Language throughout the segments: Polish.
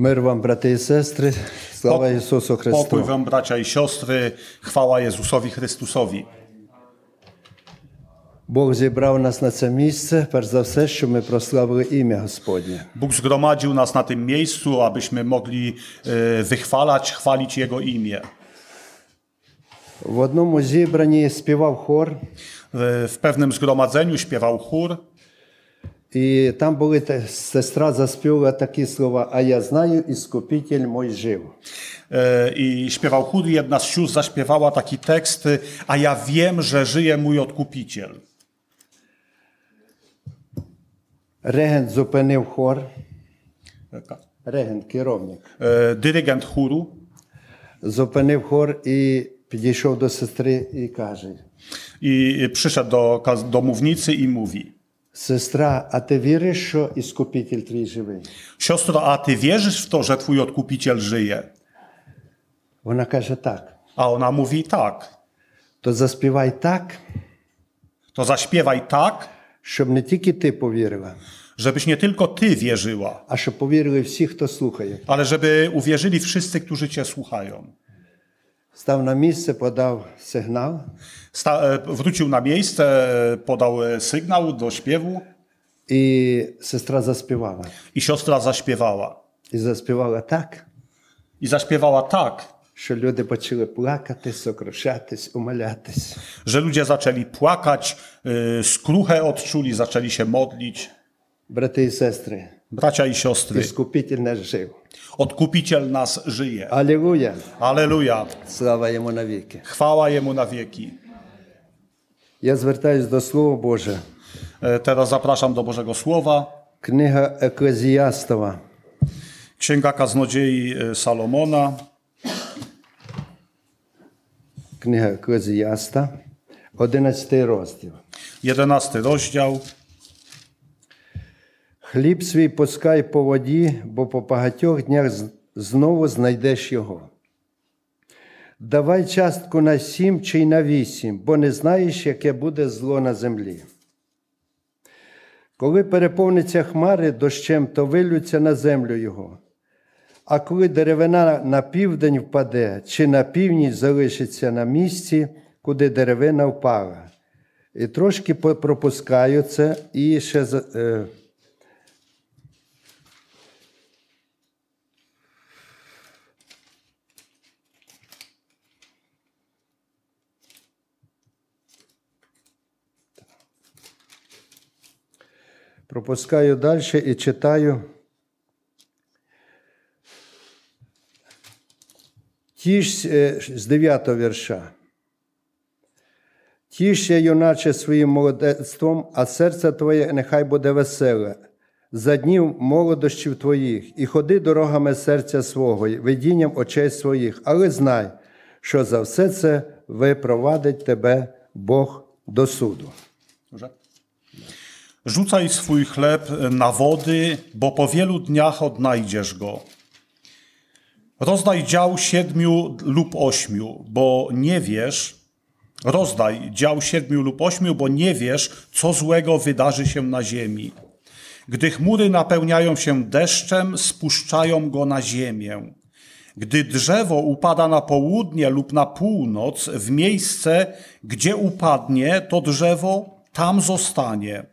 Мир вам, брати і сестри, слава Pok- Ісусу Pokój Христу. wam bracia i siostry, chwała Jezusowi Chrystusowi. Бог зібрав нас на це місце, перш за все, щоб ми прославили ім'я Господнє. Bóg zgromadził nas na tym miejscu, abyśmy mogli e, wychwalać, chwalić Jego imię. В одному зібранні співав хор, E, W pewnym zgromadzeniu śpiewał chór і там були те- сестра заспівала такі слова: А я знаю, іскупитель мой жив. e, i śpiewał chór i jedna z sióstr zaśpiewała taki tekst A ja wiem, że żyje mój Odkupiciel. Регент зупинив хор, Taka. регент, керівник, E, Dyrygent chóru зупинив хор і підійшов до сестри і каже: i przyszedł do, kaz- do mównicy i mówi Sestra, a ty wierzysz, że Iskupiciel twój żyje? Siostro, a ty wierzysz w to, że twój Odkupiciel żyje? Ona każe tak. A ona mówi tak. To zaśpiewaj tak. To zaśpiewaj tak. Żeby nie tylko ty powierzyła. Żebyś nie tylko ty wierzyła. A żeby powierzyli wszyscy. Ale żeby uwierzyli wszyscy, którzy cię słuchają. Став на місце, подав сигнал, Sta- e, wrócił na miejsce, e, podał e, sygnał do śpiewu і сестра заспівала. i siostra zaśpiewała. І заспівала так, I zaśpiewała tak, що люди почали плакати, сокрушатись, умолятись. że ludzie zaczęli płakać, e, skruchę odczuli, zaczęli się modlić. Брати і сестри, Bracia i siostry, іскупитель наш жив. Odkupiciel nas żyje. Алілуя! Aleluja! Слава йому навіки! Chwała Jemu na wieki. Я звертаюсь до Слова Боже. E, Teraz zapraszam do Bożego Słowa. Книга Еклезіастова, Księga Kaznodziei e, Salomona, книга Еклезіаста, 11 розділ. 11 rozdział. Хліб свій пускай по воді, бо по багатьох днях знову знайдеш його. Давай частку на сім чи й на вісім, бо не знаєш, яке буде зло на землі. Коли переповниться хмари дощем, то вилються на землю його. А коли деревина на південь впаде, чи на північ залишиться на місці, куди деревина впала. І трошки пропускаю це і ще Пропускаю далі і читаю. Тіж е, з 9 вірша. Тішся, юначе, своїм молодецтвом, а серце твоє нехай буде веселе, за днів молодощів твоїх, і ходи дорогами серця свого, видінням очей своїх, але знай, що за все це випровадить тебе Бог до суду. Dobrze? Rzucaj swój chleb na wody, bo po wielu dniach odnajdziesz go. Rozdaj dział siedmiu lub ośmiu, bo nie wiesz, rozdaj dział siedmiu lub ośmiu, bo nie wiesz, co złego wydarzy się na ziemi. Gdy chmury napełniają się deszczem, spuszczają go na ziemię. Gdy drzewo upada na południe lub na północ, w miejsce, gdzie upadnie to drzewo, tam zostanie.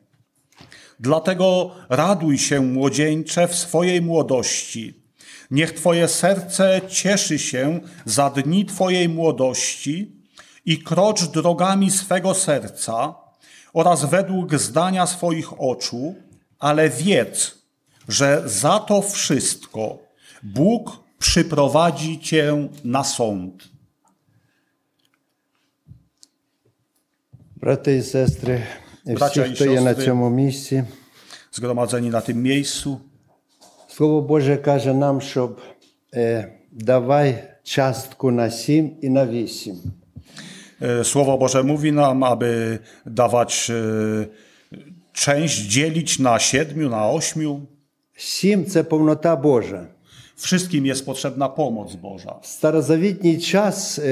Dlatego raduj się, młodzieńcze, w swojej młodości. Niech Twoje serce cieszy się za dni Twojej młodości i krocz drogami swego serca oraz według zdania swoich oczu, ale wiedz, że za to wszystko Bóg przyprowadzi Cię na sąd. Braty i sestry, і Браття всі, і хто є на сестри. цьому місці, Zgromadzeni na tym miejscu, Слово Боже каже нам, щоб е, давай частку на сім і на вісім. E, Słowo Boże mówi nam, aby dawać e, część, dzielić na siedmiu, na ośmiu. Сім це повнота Божа. Wszystkim jest potrzebna pomoc Boża. В старозавітній час е,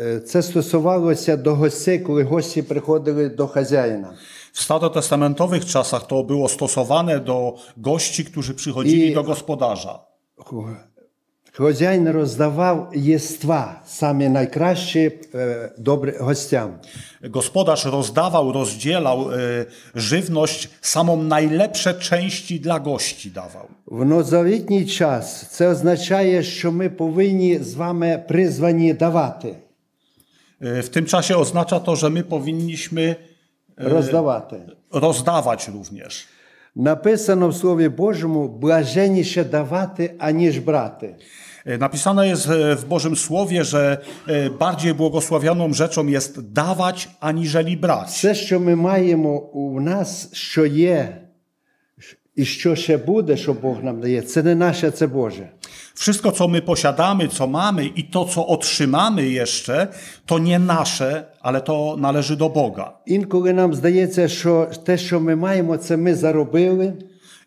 е, це стосувалося до гостей, коли гості приходили до хазяїна. W starotestamentowych czasach to było stosowane do gości, którzy przychodzili I- do gospodarza. хазяїн роздавав єства, самі найкращі е, добре гостям. Gospodarz rozdawał, rozdzielał e, żywność, samą najlepsze części dla gości dawał. В новозавітній час це означає, що ми повинні з вами призвані давати, E, W tym czasie oznacza to, że my powinniśmy роздавати. rozdawać również. Написано в Слові Божому блаженніше давати, аніж брати. E, Napisane jest e, w Bożym Słowie, że e, bardziej błogosławioną rzeczą jest dawać, aniżeli brać. Все, що ми маємо у нас, що є, і що ще буде, що Бог нам дає, це не наше, це Боже. Wszystko, co my posiadamy, co mamy i to, co otrzymamy jeszcze, to nie nasze, ale to należy do Boga. Інколи нам здається, що те, що ми маємо, це ми заробили,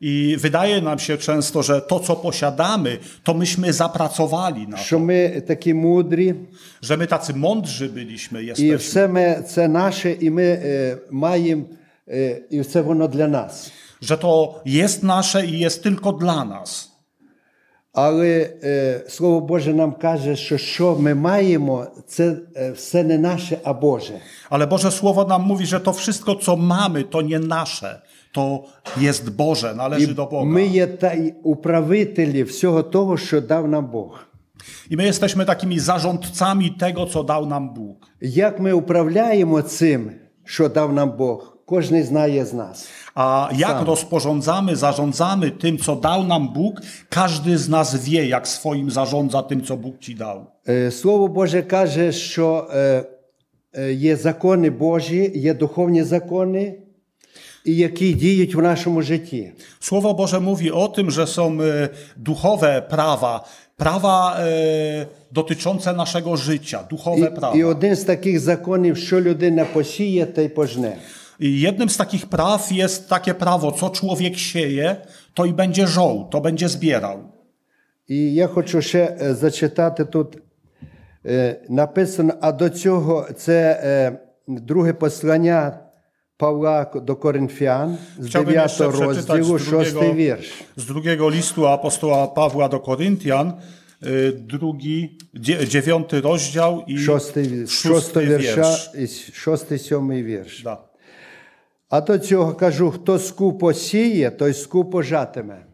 I wydaje nam się często, że to, co posiadamy, to myśmy zapracowali na to, що ми такі мудрі, że my tacy mądrzy byliśmy, і jesteśmy. все ми, це наше, і ми е, маємо, е, і все воно для нас. Że to jest nasze i jest tylko dla nas. Але е, Слово Боже нам каже, що що ми маємо, це е, все не наше, а Боже. Ale Boże Słowo nam mówi, że to wszystko, co mamy, to nie nasze. To jest Boże, należy do Boga. Ми є та й управителі всього того, що дав нам Бог. I my jesteśmy takimi zarządcami tego, co dał nam Bóg. Як ми управляємо цим, що дав нам Бог, кожен знає з нас. A jak rozporządzamy, zarządzamy tym, co dał nam Bóg, każdy z nas wie, jak swoim zarządza tym, co Bóg ci dał. Е, Слово Боже каже, що е, е, є закони Божі, є духовні закони, і які діють в нашому житті. Słowo Boże mówi o tym, że są e, duchowe prawa, prawa e, dotyczące naszego życia, duchowe prawa. І, і один з таких законів, що людина посіє, та й пожне. I jednym z takich praw jest takie prawo, co człowiek sieje, to i będzie żął, to będzie zbierał. І я хочу ще е, зачитати тут. е, Написано, а до цього це е, друге послання Павла до Коринфян з Chciałbym 9 jeszcze przeczytać розділу, z 6 drugiego, вірш. z drugiego listu apostoła Pawła do Koryntian, y, drugi, dzie- dziewiąty rozdział i Шостий, вірш. szósty Шостого вірша wiersz. і шостий, сьомий вірш. Da. А до цього кажу, хто скупо сіє, той скупо жатиме.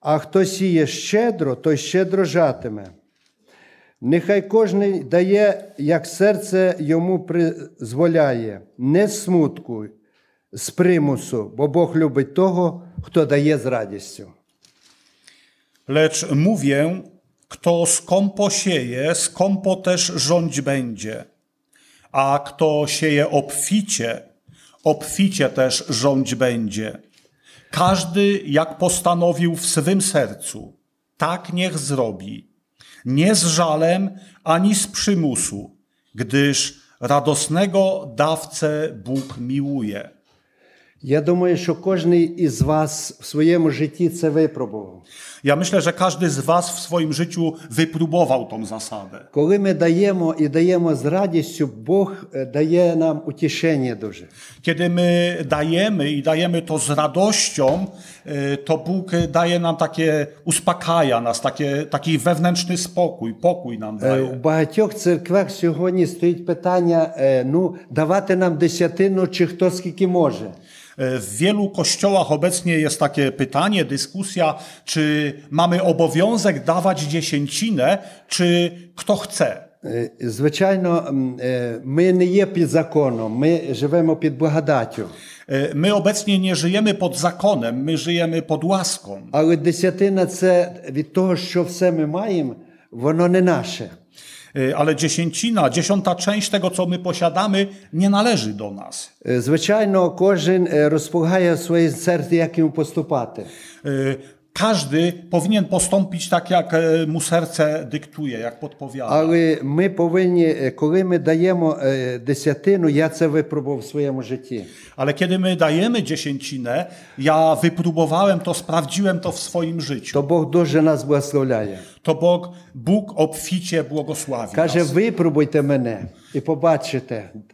А хто сіє щедро, той щедро жатиме. Нехай кожний дає, як серце йому призволяє, не з смутку, з примусу, бо Бог любить того, хто дає з радістю. Lecz mówię, kto skąpo sieje, skąpo też rządź będzie. A kto sieje obficie, obficie też rządź będzie. Każdy jak postanowił w swym sercu, tak niech zrobi. Nie z żalem ani z przymusu, gdyż radosnego dawcę Bóg miłuje. Я думаю, що кожен із вас в своєму житті це випробував. Ja myślę, że każdy z Was w swoim życiu wypróbował tą zasadę. Коли ми даємо і даємо з радістю, Бог е, дає нам утішення дуже. Kiedy my dajemy i dajemy to z radością, y, to Bóg daje nam takie, uspokaja nas, takie, taki wewnętrzny spokój, pokój nam Е, У daje. багатьох церквах сьогодні стоїть питання: е, ну, давати нам десятину, чи хто скільки може. Y, W wielu kościołach obecnie jest takie pytanie, dyskusja, czy mamy obowiązek dawać dziesięcinę, czy kto chce. Е, Звичайно, м, е, ми не є під законом, ми живемо під благодаттю. Y, My obecnie nie żyjemy pod zakonem, my żyjemy pod łaską. Але десятина це від того, що все ми маємо, воно не наше. Y, Ale dziesięcina, dziesiąta część tego, co my posiadamy, nie należy do nas. Е, Звичайно, кожен е, розполагає в своє серце, як йому поступати. Y, Każdy powinien postąpić tak, jak e, mu serce dyktuje, jak podpowiada. Але ми повинні, е, коли ми даємо е, десятину, я це випробував в своєму житті. Ale kiedy my dajemy dziesięcinę, ja wypróbowałem to, sprawdziłem to w swoim życiu. То Бог дуже нас благословляє. To Bóg, Bóg obficie błogosławi Каже, nas. випробуйте мене і побачите, сва-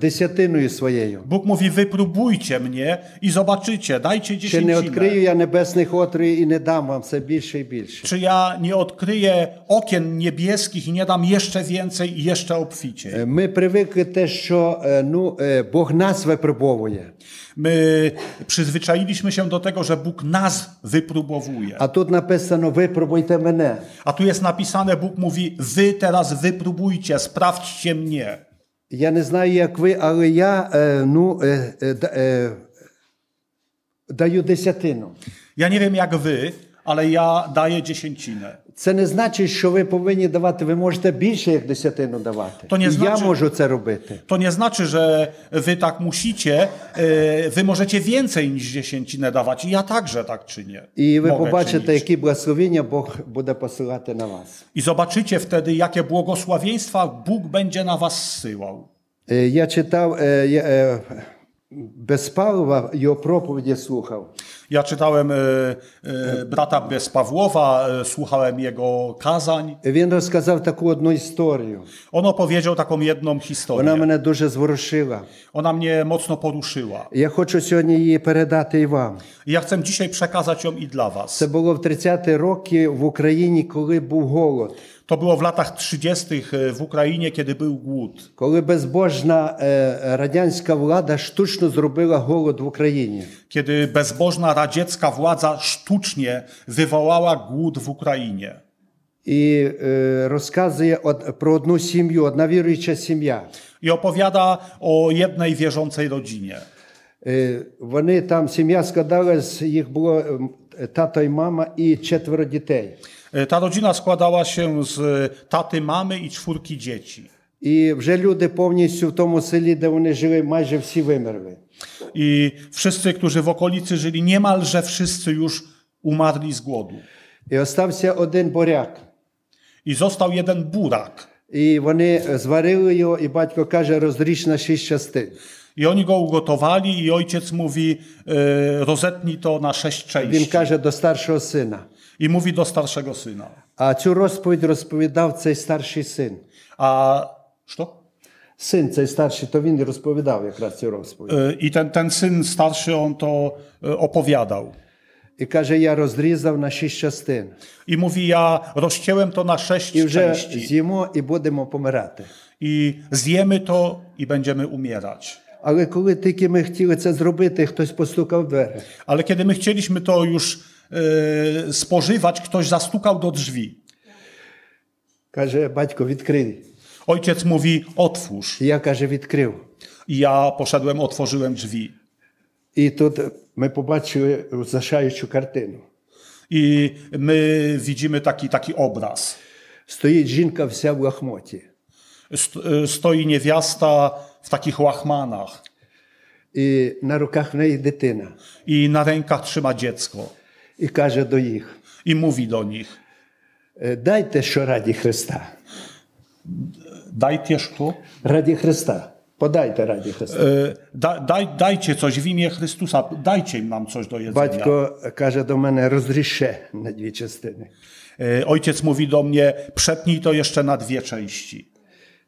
десятиною своєю. Bóg mówi, wypróbujcie mnie i zobaczycie, dajcie Ще не dziesięcinę. відкрию я небесних отворів і не дам вам все більше і більше. Czy ja nie odkryję okien niebieskich i nie dam jeszcze więcej i jeszcze obficiej? Е, Ми привикли те, що е, ну, е, Бог нас випробовує. My przyzwyczailiśmy się do tego, że Bóg nas wypróbowuje. А тут написано: випробуйте мене. A tu jest napisane, Bóg mówi, wy teraz wypróbujcie, sprawdźcie mnie. Я не знаю, як ви, але я е, ну, е, е, да- е, даю десятину. Ja nie wiem jak wy, ale ja daję dziesięcinę. Це не значить, що ви повинні давати. Ви можете більше як десятину давати. То не І я значить- можу це робити. To nie znaczy, że wy tak musicie, e, wy możecie więcej niż dziesięcinę dawać i ja także tak czynię. І ви Mogę побачите, czynić. які благословення Бог буде посилати на вас. I zobaczycie wtedy, jakie błogosławieństwa Bóg będzie na was zsyłał. Е, Я читав е, я, е, без Павла, його проповіді слухав. Ja czytałem e, e, brata bez Pawłowa, e, słuchałem jego kazań. Він розказав таку одну історію. On opowiedział taką jedną Вона historię. мене дуже зворушила. Ona mnie mocno poruszyła. Я хочу сьогодні її передати і вам. I ja chcę dzisiaj przekazać ją i dla was. Це було в 30-ті роки в Україні, коли був голод, To było w latach 30. w Ukrainie, kiedy był głód. коли безбожна е, радянська влада штучно зробила голод в Україні. Kiedy bezbożna radziecka władza sztucznie wywołała głód w Ukrainie. І е, розказує од- про одну сім'ю, одна віруюча сім'я. I opowiada o jednej wierzącej rodzinie. Е, Вони там сім'я складалась, їх було ем, тато і мама і четверо дітей. E, Ta rodzina składała się z taty, mamy i czwórki dzieci. І вже люди повністю в тому селі, де вони жили, майже всі вимерли. I wszyscy, którzy w okolicy żyli, niemalże wszyscy już umarli z głodu. І остався один буряк. I został jeden burak. І вони зварили його, і батько каже, розріж на шість частин. I oni go ugotowali i ojciec mówi, e, rozetnij to na sześć Він części. каже до старшого сина. I mówi do starszego syna. А цю розповідь розповідав цей старший син. A co? Син цей старший, то він і розповідав якраз цю розповідь. E, I ten, ten syn starszy, on to e, opowiadał. І каже, я розрізав на шість частин. I mówi, ja rozcięłem to na sześć І вже części. з'їмо і будемо помирати. I zjemy to i będziemy umierać. Але коли тільки ми хотіли це зробити, хтось постукав в двері. Ale kiedy my chcieliśmy to już e, Y, spożywać, ktoś zastukał do drzwi. Każe, baćko, odkryli. Ojciec mówi, otwórz. Ja, każe, odkrył. I ja poszedłem, otworzyłem drzwi. I tu my popatrzyły zaszającą kartynę. I my widzimy taki, taki obraz. Stoi żinka w łachmocie. Y, stoi niewiasta w takich łachmanach. I na rukach w niej dytyna. I na rękach trzyma dziecko. І каже до їх: I mówi do nich, «Е, дайте що раді Христа. dajcie szkło, Раді Христа. Подайте раді Христа. e, da, daj, dajcie coś w imię Chrystusa, dajcie nam coś do jedzenia. Батько каже до мене: розріше на дві частини. E, Ojciec mówi do mnie, przetnij to jeszcze na dwie części.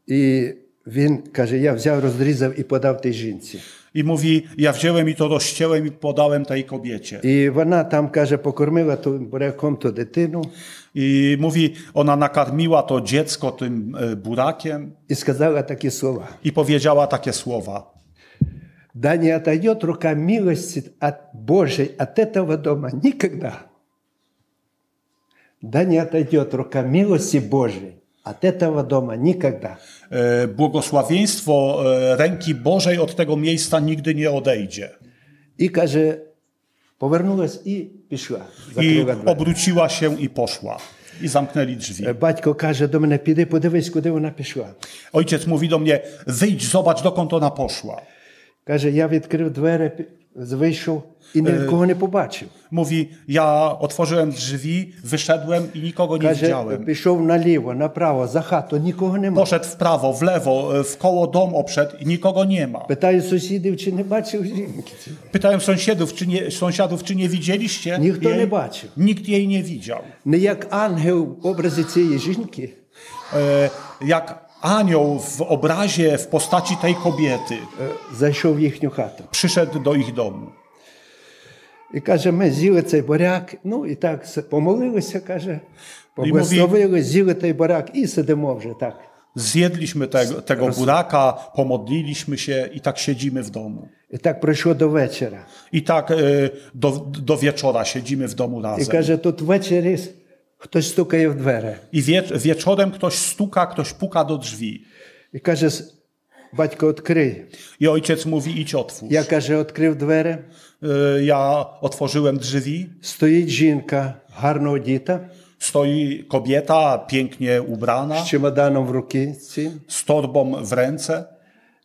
І він каже: я взяв, розрізав і подав тій жінці. I mówi, ja wziąłem i to rozcięłem i podałem tej kobiecie. І вона там каже, покормила ту буряком ту дитину I mówi, ona nakarmiła to dziecko tym e, burakiem і сказала такі слова: i powiedziała takie słowa. Да не отойдет рука милости от Божией от этого дома никогда. Да не отойдет рука милости Божией от этого дома никогда. E, Błogosławieństwo e, ręki Bożej od tego miejsca nigdy nie odejdzie. І каже, повернулась і пішла. I Закрила двері. obróciła się i poszła. I zamknęli drzwi. Е, Батько каже до мене, піди подивись, куди вона пішла. Ojciec mówi do mnie, wyjdź, zobacz dokąd ona poszła. Каже, я відкрив двері, wyjściu i e, nikogo nie pobaczył. Mówi, ja otworzyłem drzwi, wyszedłem i nikogo nie Każe, widziałem. Piszą na lewo, na prawo, za chatą, nikogo nie ma. Poszedł w prawo, w lewo, e, w koło dom obszedł i nikogo nie ma. Pytają sąsiadów, czy nie baczył dzięki. Pytają sąsiadów, czy nie, sąsiadów, czy nie widzieliście? Nikt jej, nie baczył. Nikt jej nie widział. Nie jak anioł obrazy tej żynki. E, jak anioł w obrazie, w postaci tej kobiety е, зайшов в їхню хату. przyszedł do ich domu. І каже, ми з'їли цей буряк, ну і так с- помолилися, каже, mówi- поблагословили, з'їли той буряк і сидимо вже так. Zjedliśmy tego, tego buraka, pomodliliśmy się i tak siedzimy w domu. І так пройшло до вечора. I tak y, do, do wieczora siedzimy w domu І razem. каже, тут ввечері хтось стукає в двері. I wie, wieczorem ktoś stuka, ktoś puka do drzwi. І каже, «С- батько, відкрий. I ojciec mówi: idź otwórz. Я каже, відкрив двері. Y, Ja otworzyłem drzwi. Стоїть жінка гарно одіта, Stoi kobieta, pięknie ubrana, з чемоданом в руці. z torbą w ręce.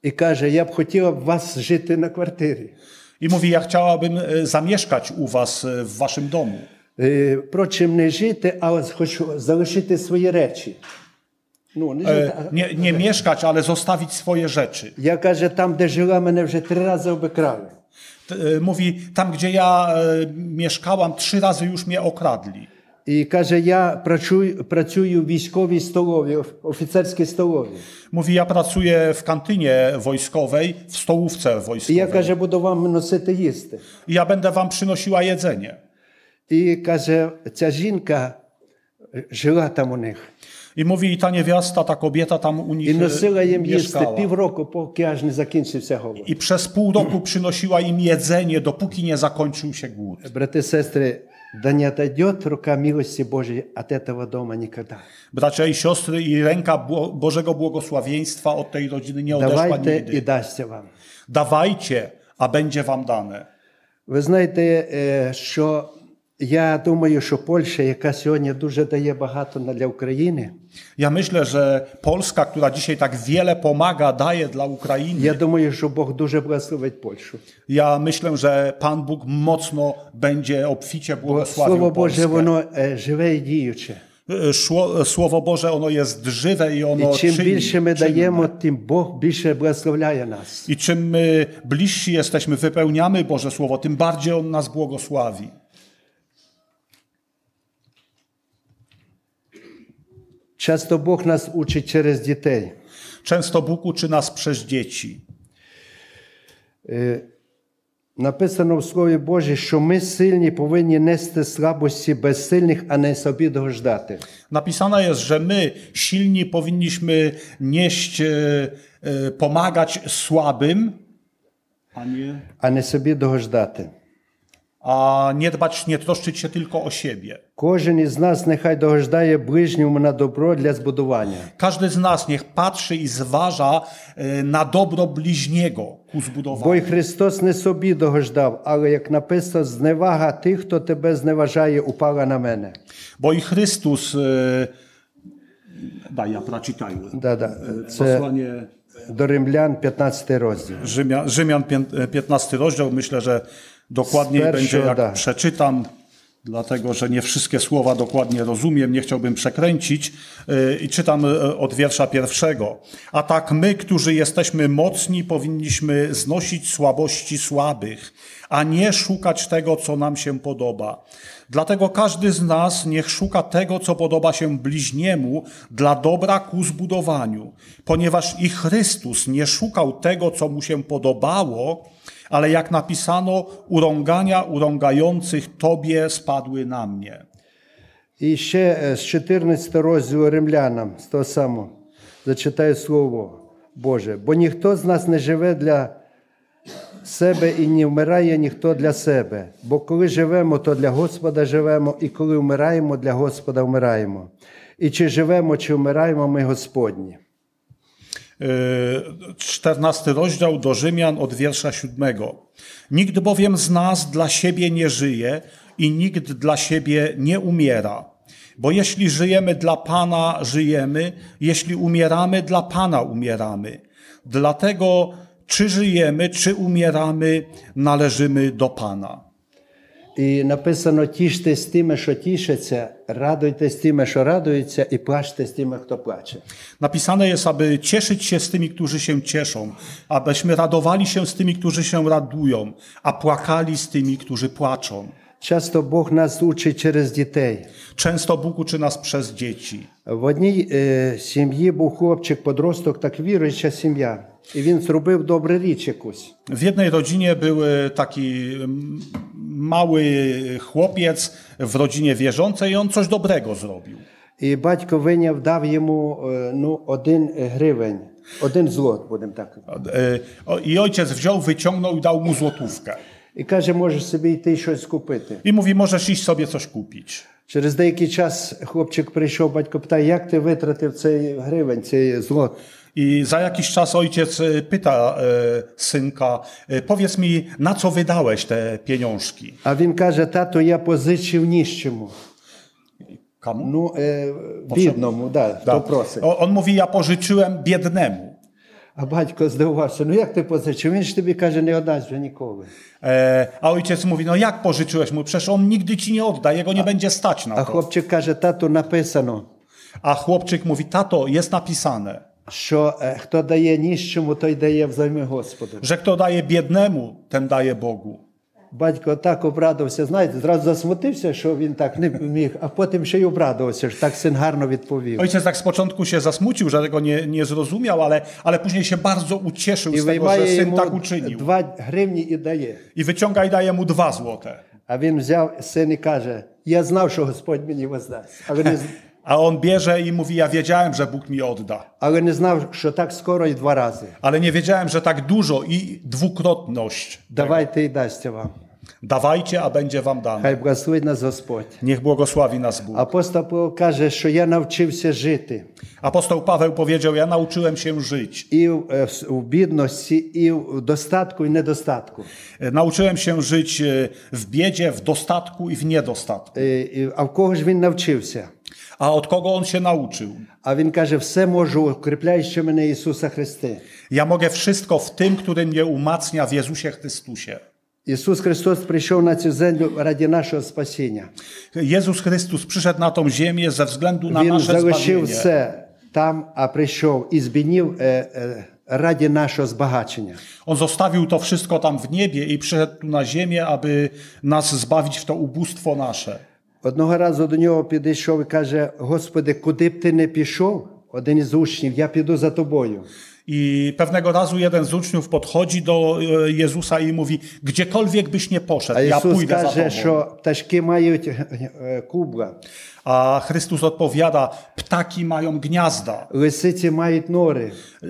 І каже, я б хотіла б вас жити на квартирі. I mówi: Ja chciałabym y, zamieszkać u was y, w waszym domu. Е, Впрочем, не жити, а хочу залишити свої речі. Ну, не жити, а- E, Nie, nie mieszkać, ale zostawić swoje rzeczy. Я каже, там, де жила, мене вже три рази обікрали. T- y, Mówi: Tam, gdzie ja y, mieszkałam, trzy razy już mnie okradli. І каже, я працюю, працюю в військовій столовій, оф- офіцерській столовій. Mówi: Ja pracuję w kantynie wojskowej, w stołówce І я wojskowej. каже, буду вам носити їсти. I ja będę wam przynosiła jedzenie. І каже, ця жінка жила там у них. I mówi: I ta niewiasta, ta kobieta tam u nich І носила y, їм їсти mieszkała. півроку, поки аж не закінчився голод. I przez pół roku przynosiła im jedzenie, dopóki nie zakończył się głód. Брати і сестри, да не отойдет рука милости Божией от этого дома никогда. Bracia i siostry, i ręka Bło- Bożego błogosławieństwa od tej rodziny nie odeszła Давайте і nigdy. дасться вам. Dawajcie, a będzie wam dane. Ви знаєте, е, що я думаю, що Польща, яка сьогодні дуже дає багато на- для України, Ja myślę, że Polska, która dzisiaj tak wiele pomaga, daje dla Ukrainy, я думаю, що Бог дуже благословить Польщу. ja myślę, że Pan Bóg mocno będzie obficie Бо błogosławił Слово Боже, Polskę. воно е, живе і діюче. Szło- Słowo Boże, ono jest żywe i ono І чим czyni, більше ми czynne. даємо, тим Бог більше благословляє нас. I czym my bliżsi jesteśmy, wypełniamy Boże Słowo, tym bardziej On nas błogosławi. Часто Бог нас учить через дітей. Często Bóg uczy nas przez dzieci. Написано в Слові Божій, що ми сильні повинні нести слабості безсильних, а не собі догождати. Napisane jest, że my, silni, powinniśmy nieść, e, e, pomagać słabym, a nie, а не собі догождати. a nie dbać, nie troszczyć się tylko o siebie. Кожен із нас нехай догождає ближньому на добро для збудування. Każdy z nas niech patrzy i zważa e, na dobro bliźniego ku Бо й zbudowaniu. Христос не собі догождав, але як написано, зневага тих, хто тебе зневажає, упала на мене. Bo i Chrystus, e, daj, ja przeczytaj. Да-да. Це Posłanie до римлян, 15 розділ. Rzymian, Rzymian pię- 15 rozdział. Myślę, że dokładniej będzie jak przeczytam, dlatego że nie wszystkie słowa dokładnie rozumiem, nie chciałbym przekręcić. Yy, I czytam yy, od wiersza pierwszego. A tak my, którzy jesteśmy mocni, powinniśmy znosić słabości słabych, a nie szukać tego, co nam się podoba. Dlatego każdy z nas niech szuka tego, co podoba się bliźniemu, dla dobra ku zbudowaniu, ponieważ i Chrystus nie szukał tego, co mu się podobało, ale jak napisano, urągania urągających Tobie spadły na mnie. І ще е, з 14 розділу римлянам, з того самого, зачитаю слово Боже. Бо ніхто з нас не живе для себе і не вмирає ніхто для себе. Бо коли живемо, то для Господа живемо, і коли вмираємо, для Господа вмираємо. І чи живемо, чи вмираємо, ми Господні. Yy, 14 rozdział do Rzymian od wiersza 7. Nikt bowiem z nas dla siebie nie żyje i nikt dla siebie nie umiera. Bo jeśli żyjemy dla Pana, żyjemy, jeśli umieramy, dla Pana umieramy. Dlatego, czy żyjemy, czy umieramy, należymy do Pana. І написано: тіште з тими, що тішаться, радуйтесь тими, що радуються, і плачте з тими, хто плаче. Napisane jest, aby cieszyć się z tymi, którzy się cieszą, abyśmy radowali się z tymi, którzy się radują, a płakali z tymi, którzy płaczą. Часто Бог нас учить через дітей. Często Bóg uczy nas przez dzieci. В одній е, сім'ї був хлопчик, подросток, так віруюча сім'я. І він зробив добру річ якусь. W jednej rodzinie był taki mm, mały chłopiec w rodzinie wierzącej i on coś dobrego zrobił. І батько виняв, дав йому е, ну, один гривень, один злот, будемо так. E, o- I ojciec wziął, wyciągnął i dał mu złotówkę. І каже, можеш собі йти щось купити. I mówi, możesz iść sobie coś kupić. Через деякий час хлопчик прийшов, батько питає, як ти витратив цей гривень, цей злот. I za jakiś czas ojciec e, pyta e, synka, e, powiedz mi, na co wydałeś te pieniążki? А він каже: тато, я позичив ніщому. Komu? Ну, е, бідному, да, хто Da. просить. O- On mówi, ja pożyczyłem biednemu. А батько здивувався: ну як ти позичив? Він ж тобі каже, не отдасть вже ніколи. E, a ojciec mówi, no jak pożyczyłeś mu? Przecież on nigdy ci nie odda, jego nie będzie stać А na to. хлопчик каже: тату, написано, A chłopczyk mówi, tato, jest napisane, що е, хто дає ніщому, той дає взайми Господу. że kto daje biednemu, ten daje Bogu. Батько так обрадувався, знаєте, зразу засмутився, що він так не міг, а потім ще й обрадувався, що так син гарно відповів. Ojciec tak z początku się zasmucił, że tego nie, nie zrozumiał, ale, ale później się bardzo ucieszył І z tego, że виймає syn йому tak uczynił. два гривні і дає. I wyciąga i daje mu dwa złote. А він взяв син і каже: Я знав, що Господь мені воздасть, але не, з- A on bierze i mówi, ja wiedziałem, że Bóg mi odda. але не знав, що так скоро і два рази. Ale nie wiedziałem, że tak dużo i dwukrotność. Давайте і дасться вам. Dawajcie, a będzie wam dane. Хай благословить нас Господь. Niech błogosławi nas Bóg. Апостол Павло каже, що я навчився жити Apostoł Paweł powiedział, ja nauczyłem się żyć. і в, е, в- в бідності, і в достатку, і недостатку. E, Nauczyłem się żyć e, w biedzie, w dostatku i w niedostatku. Е, і- А в кого ж він навчився? A od kogo on się nauczył? А він каже: все можу, укріпляючи мене Ісуса Христи. Ja mogę wszystko w tym, który mnie umacnia w Jezusie Chrystusie. Ісус Христос прийшов на цю землю раді нашого спасіння. Jezus Chrystus przyszedł na tą ziemię ze względu na Він nasze залишив zbawienie. все там, а прийшов і збіднів е, е, раді нашого збагачення. On zostawił to wszystko tam w niebie i przyszedł tu na ziemię, aby nas zbawić w to ubóstwo nasze. Одного разу до нього підійшов і каже: Господи, куди б ти не пішов, один із учнів, я піду за тобою. I pewnego razu jeden z uczniów podchodzi do e, Jezusa i mówi: Gdziekolwiek byś nie poszedł, А ja Ісус pójdę za каже, tobą. що пташки мають е, кубла, A Chrystus odpowiada: Ptaki mają gniazda, лисиці мають нори, e,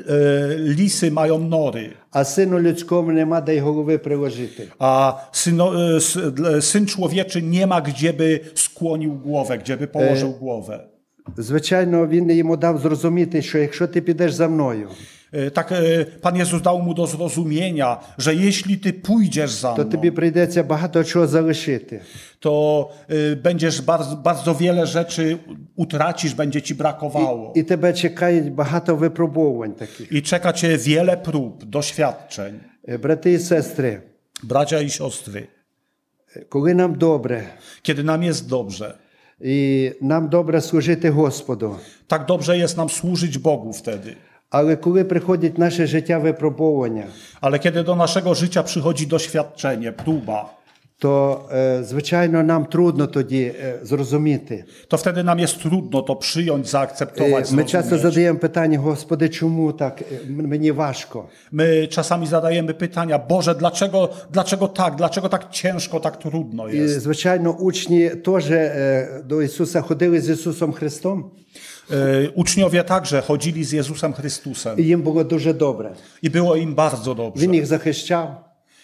lisy mają nory, а сину людському нема де й голови приложити. a syno, e, s- dl- syn człowieczy nie ma gdzie by skłonił głowę, gdzie by położył głowę. Звичайно, він йому дав зрозуміти, що якщо ти підеш за мною, E, E, tak e, Pan Jezus dał mu do zrozumienia, że jeśli ty pójdziesz za mną, to tobie przyjdzie bardzo czego zaleszyty. To e, będziesz bardzo, bardzo wiele rzeczy utracisz, będzie ci brakowało. I, i tebe czekaje bardzo wypróbowań takich. I czeka cię wiele prób, doświadczeń. Braty i sestry. Bracia i siostry. Kiedy nam dobre. Kiedy nam jest dobrze. I nam dobre służyć Gospodu. Tak dobrze jest nam służyć Bogu wtedy. але коли приходить наше життя випробування, Ale kiedy do naszego życia przychodzi doświadczenie, próba, то е, звичайно нам трудно тоді е, зрозуміти. to wtedy nam jest trudno to przyjąć, Е, zaakceptować, Ми часто zrozumieć. задаємо питання, Господи, чому так Е, м- мені важко? My czasami zadajemy pytania, Boże, dlaczego, dlaczego tak, dlaczego tak ciężko, tak trudno І, jest? звичайно, учні теж е, до Ісуса ходили з Ісусом Христом, E, Uczniowie także chodzili z Jezusem Chrystusem і їм було дуже добре. i było im bardzo dobrze. Він їх захищав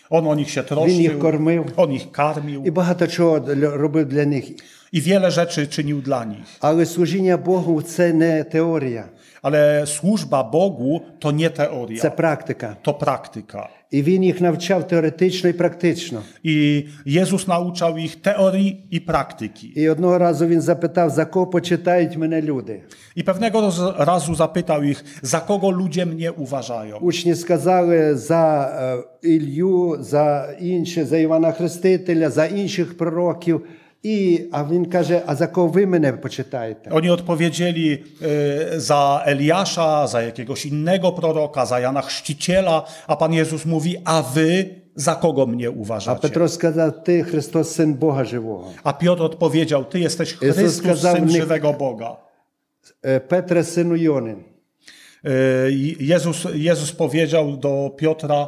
On o nich się Він їх troszczył, кормив. on ich karmił і багато чого для- робив для них. i wiele rzeczy czynił dla nich. Але служіння Богу це не теорія, Ale służba Bogu to nie це teoria, практика. to praktyka. І він їх навчав теоретично і практично. I Jezus nauczał ich teorii i praktyki. І одного разу він запитав, за кого почитають мене люди. I pewnego roz- razu zapytał ich, za kogo ludzie mnie uważają. Учні сказали за е, Ілью, за інше, за Івана Хрестителя, за інших пророків. І, а він каже: А за кого ви мене почитаєте? Oni odpowiedzieli e, za Eliasza, za jakiegoś innego proroka, za Jana Chrzciciela, a Pan Jezus mówi, a wy za kogo mnie А uważacie? Петро сказав: Ти Христос, син Бога живого. A Piotr odpowiedział, ty jesteś Jezus Chrystus, сказав, Syn nie- żywego Boga. Е, Петре, сину Йонин. E, i Jezus, Jezus powiedział do Piotra,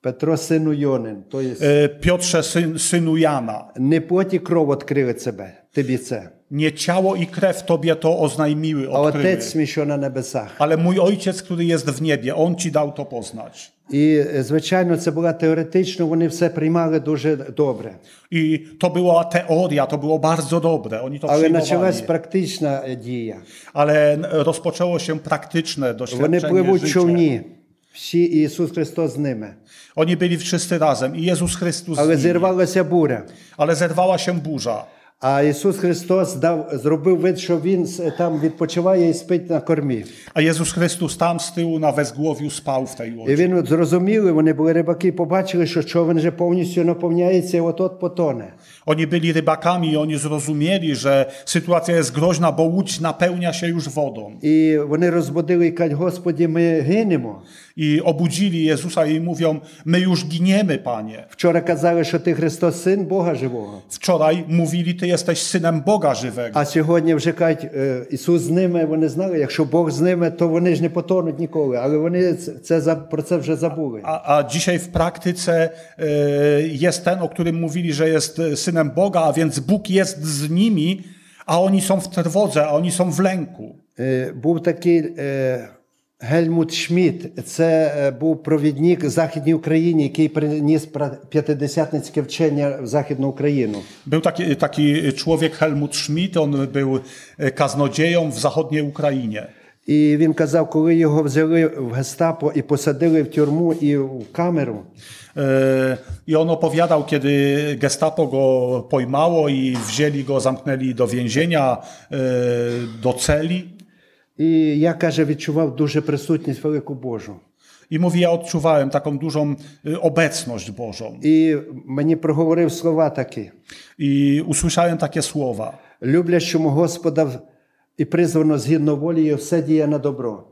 Петро, сину Йонин. Тобто e, Piotrze, syn, synu Jana, не поті кров відкрили тебе, тобі це, nie ciało i krew tobie to oznajmiły, а odkryły, Отець мій, що на небесах. ale mój Ojciec, który jest w niebie, On ci dał to poznać. І, е, звичайно, це була теоретично, вони все приймали дуже добре. I to była teoria, to było bardzo dobre, oni to Але przyjmowali. почалась практична е, дія. Ale n- rozpoczęło się praktyczne Вони doświadczenie пливуть в życia. човні, всі і Ісус Христос з ними. Oni byli wszyscy razem i Jezus Chrystus Але z nimi. зірвалася буря. Ale zerwała się burza. А Ісус Христос дав, зробив вид, що Він с- там відпочиває і спить на кормі. A Jezus Chrystus tam z tyłu na wezgłowiu spał w tej І łodzi. він от зрозуміли, вони були рибаки, побачили, що човен вже повністю наповняється і от-от потоне. Oni byli rybakami i oni zrozumieli, że sytuacja jest groźna, bo łódź napełnia się już wodą. І вони розбудили і кажуть, Господі, ми гинемо. I obudzili Jezusa i mówią, my już giniemy, Panie. Вчора казали, що ти Христос, син Бога живого. Wczoraj mówili, Ty jesteś Synem Boga żywego. А сьогодні вже кажуть, е, Ісус з ними, вони знали, якщо Бог з ними, то вони ж не потонуть ніколи. Але вони це, це за- про це вже забули. A, a dzisiaj w praktyce e, jest ten, o którym mówili, że jest e, synem Boga, a więc Bóg jest z nimi, a oni są w trwodze, a oni są w lęku. Е, Був такий е, Гельмут Шмідт, це е, був провідник в Західній Україні, який приніс пра- п'ятидесятницьке вчення в Західну Україну. Był taki, taki człowiek Helmut Schmidt, on był e, kaznodzieją w zachodniej Ukrainie. І він казав, коли його взяли в гестапо і посадили в тюрму і в камеру, E, I on opowiadał, kiedy gestapo go pojmało i wzięli go, zamknęli do więzienia, e, do celi. і я каже, відчував дуже присутність велику Божу. I mówi, ja odczuwałem taką dużą e, obecność Bożą. І мені проговорив слова такі: I usłyszałem takie słowa. люблячому Господа і призвано згідно волі, його все діє на добро.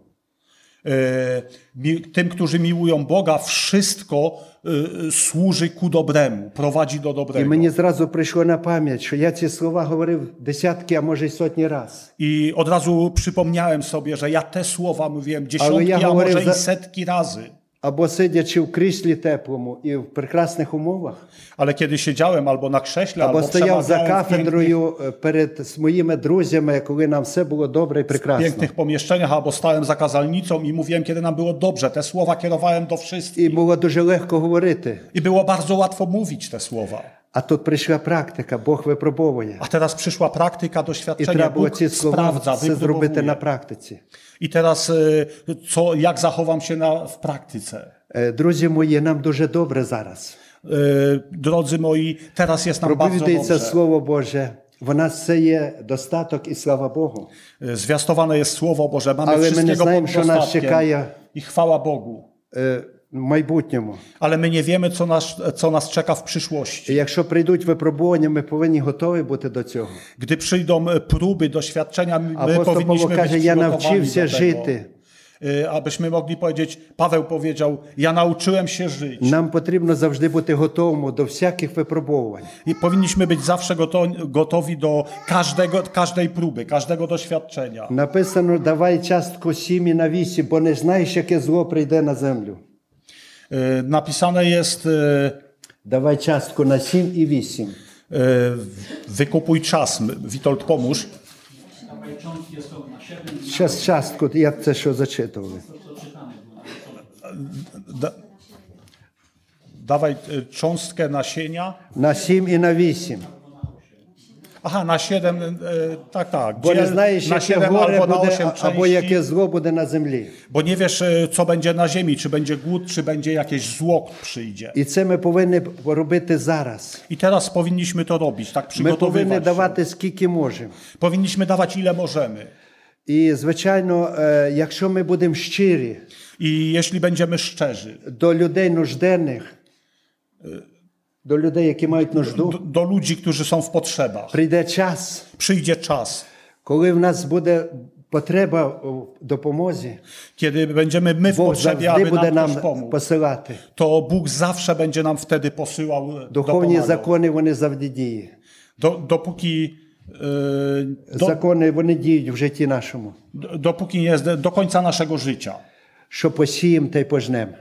E, mi- Tym, którzy miłują Boga, wszystko e, Y, y, służy ku dobremu, prowadzi do dobrego. I mnie zrazu przyszło na pamięć, że ja te słowa mówiłem dziesiątki, a może i sotnie raz. I od razu przypomniałem sobie, że ja te słowa mówiłem dziesiątki, ja a może za... i setki razy. Або сидячи в кріслі теплому і в прекрасних умовах, Ale kiedy siedziałem albo na krześle, або albo стояв за przemawiałem w pięknych, кафедрою е, перед моїми друзями, коли нам все було добре і прекрасно. pięknych pomieszczeniach, albo stałem za kazalnicą i mówiłem, kiedy nam było dobrze. Te słowa kierowałem do wszystkich. І було дуже легко говорити. I było bardzo łatwo mówić te słowa. А тут прийшла практика, Бог випробовує. A teraz przyszła praktyka, І doświadczenie. треба було Bóg ці слова sprawdza, все зробити на wypróbowuje. практиці. I teraz y, co, jak zachowam się na, w praktyce? Е, Друзі мої, нам дуже добре зараз. Y, Drodzy moi, teraz jest nam bardzo Проповідується dobrze. Слово Боже. В нас все є достаток і слава Богу. Y, Zwiastowane jest Słowo Boże, mamy Ale my nie wszystkiego знаємо, pod що нас dostatkiem чекає i chwała Bogu. е, в майбутньому. Ale my nie wiemy, co nas, co nas czeka w І przyszłości. якщо прийдуть випробування, ми повинні готові бути до цього. Gdy przyjdą e, próby, doświadczenia, my Апостол Павло powinniśmy каже, być я przygotowani навчився do tego. жити. Y, Abyśmy mogli powiedzieć, Paweł powiedział, ja nauczyłem się żyć. Нам потрібно завжди бути готовими до всяких випробувань. I powinniśmy być zawsze goto- gotowi do każdego, każdej próby, każdego doświadczenia. Написано, давай частку сім'ї на вісім, бо не знаєш, яке зло прийде на землю. E, napisane jest... E, dawaj ciastko na sim i wisim. E, wykupuj czas. Witold, pomóż. Ciast, ciastko, ja też ją zaczytał. Dawaj cząstkę nasienia. Na sim i na wisim. Aha, na 7, tak, tak. Бо не Dziel знаєш, na яке 7 горе albo na буде, 8 або części, яке зло буде на землі. bo nie wiesz, y, co będzie na ziemi, czy będzie głód, czy będzie jakieś zło przyjdzie. І це ми повинні робити зараз. I teraz powinniśmy to robić, tak Ми przygotowywać повинні się. давати скільки можемо. Powinniśmy dawać ile możemy. І, звичайно, е, якщо ми будемо щирі I jeśli będziemy szczerzy до людей нужденних, до людей, які мають do, нужду, do ludzi, którzy są w potrzebach, прийде час, przyjdzie czas, коли в нас буде потреба у допомозі, Kiedy będziemy my w Бог potrzebie, завжди aby буде nam нам ktoś pomógł, посилати. to Bóg zawsze będzie nam wtedy posyłał, e, Духовні dopomagał. закони вони завжди діють. Do, dopóki, e, do, Закони вони діють в житті нашому. do- dopóki nie jest do końca naszego życia. Що посіємо, те й пожнемо.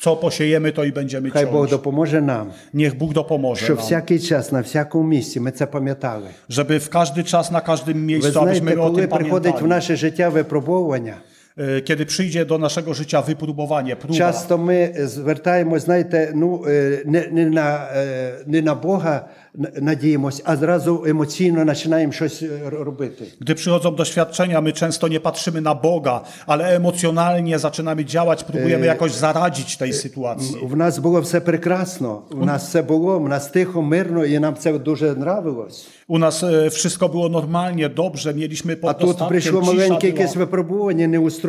Co posiejemy, to i będziemy Хай Бог ciąć. допоможе нам, Niech Bóg dopomoże щоб nam, всякий час на всякому місці ми це пам'ятали. żeby w każdy czas, na każdym Ви miejscu, abyśmy знаєте, o коли tym приходить в pamiętali. наше життя випробовування, E, Kiedy przyjdzie do naszego życia wypróbowanie, próba, часто ми звертаємо, знаєте, ну е, не, не, на, е, не на Бога н- надіємось, а зразу емоційно починаємо щось е, р- робити. Gdy przychodzą doświadczenia, my często nie patrzymy na Boga, ale emocjonalnie zaczynamy działać, próbujemy jakoś zaradzić tej sytuacji. В нас було все прекрасно, у нас все було, у нас тихо, мирно, і нам це дуже нравилось. U nas e, wszystko było normalnie, dobrze, mieliśmy А pod тут dostatkiem, прийшло cisza маленьке była, якесь випробування, неустройство.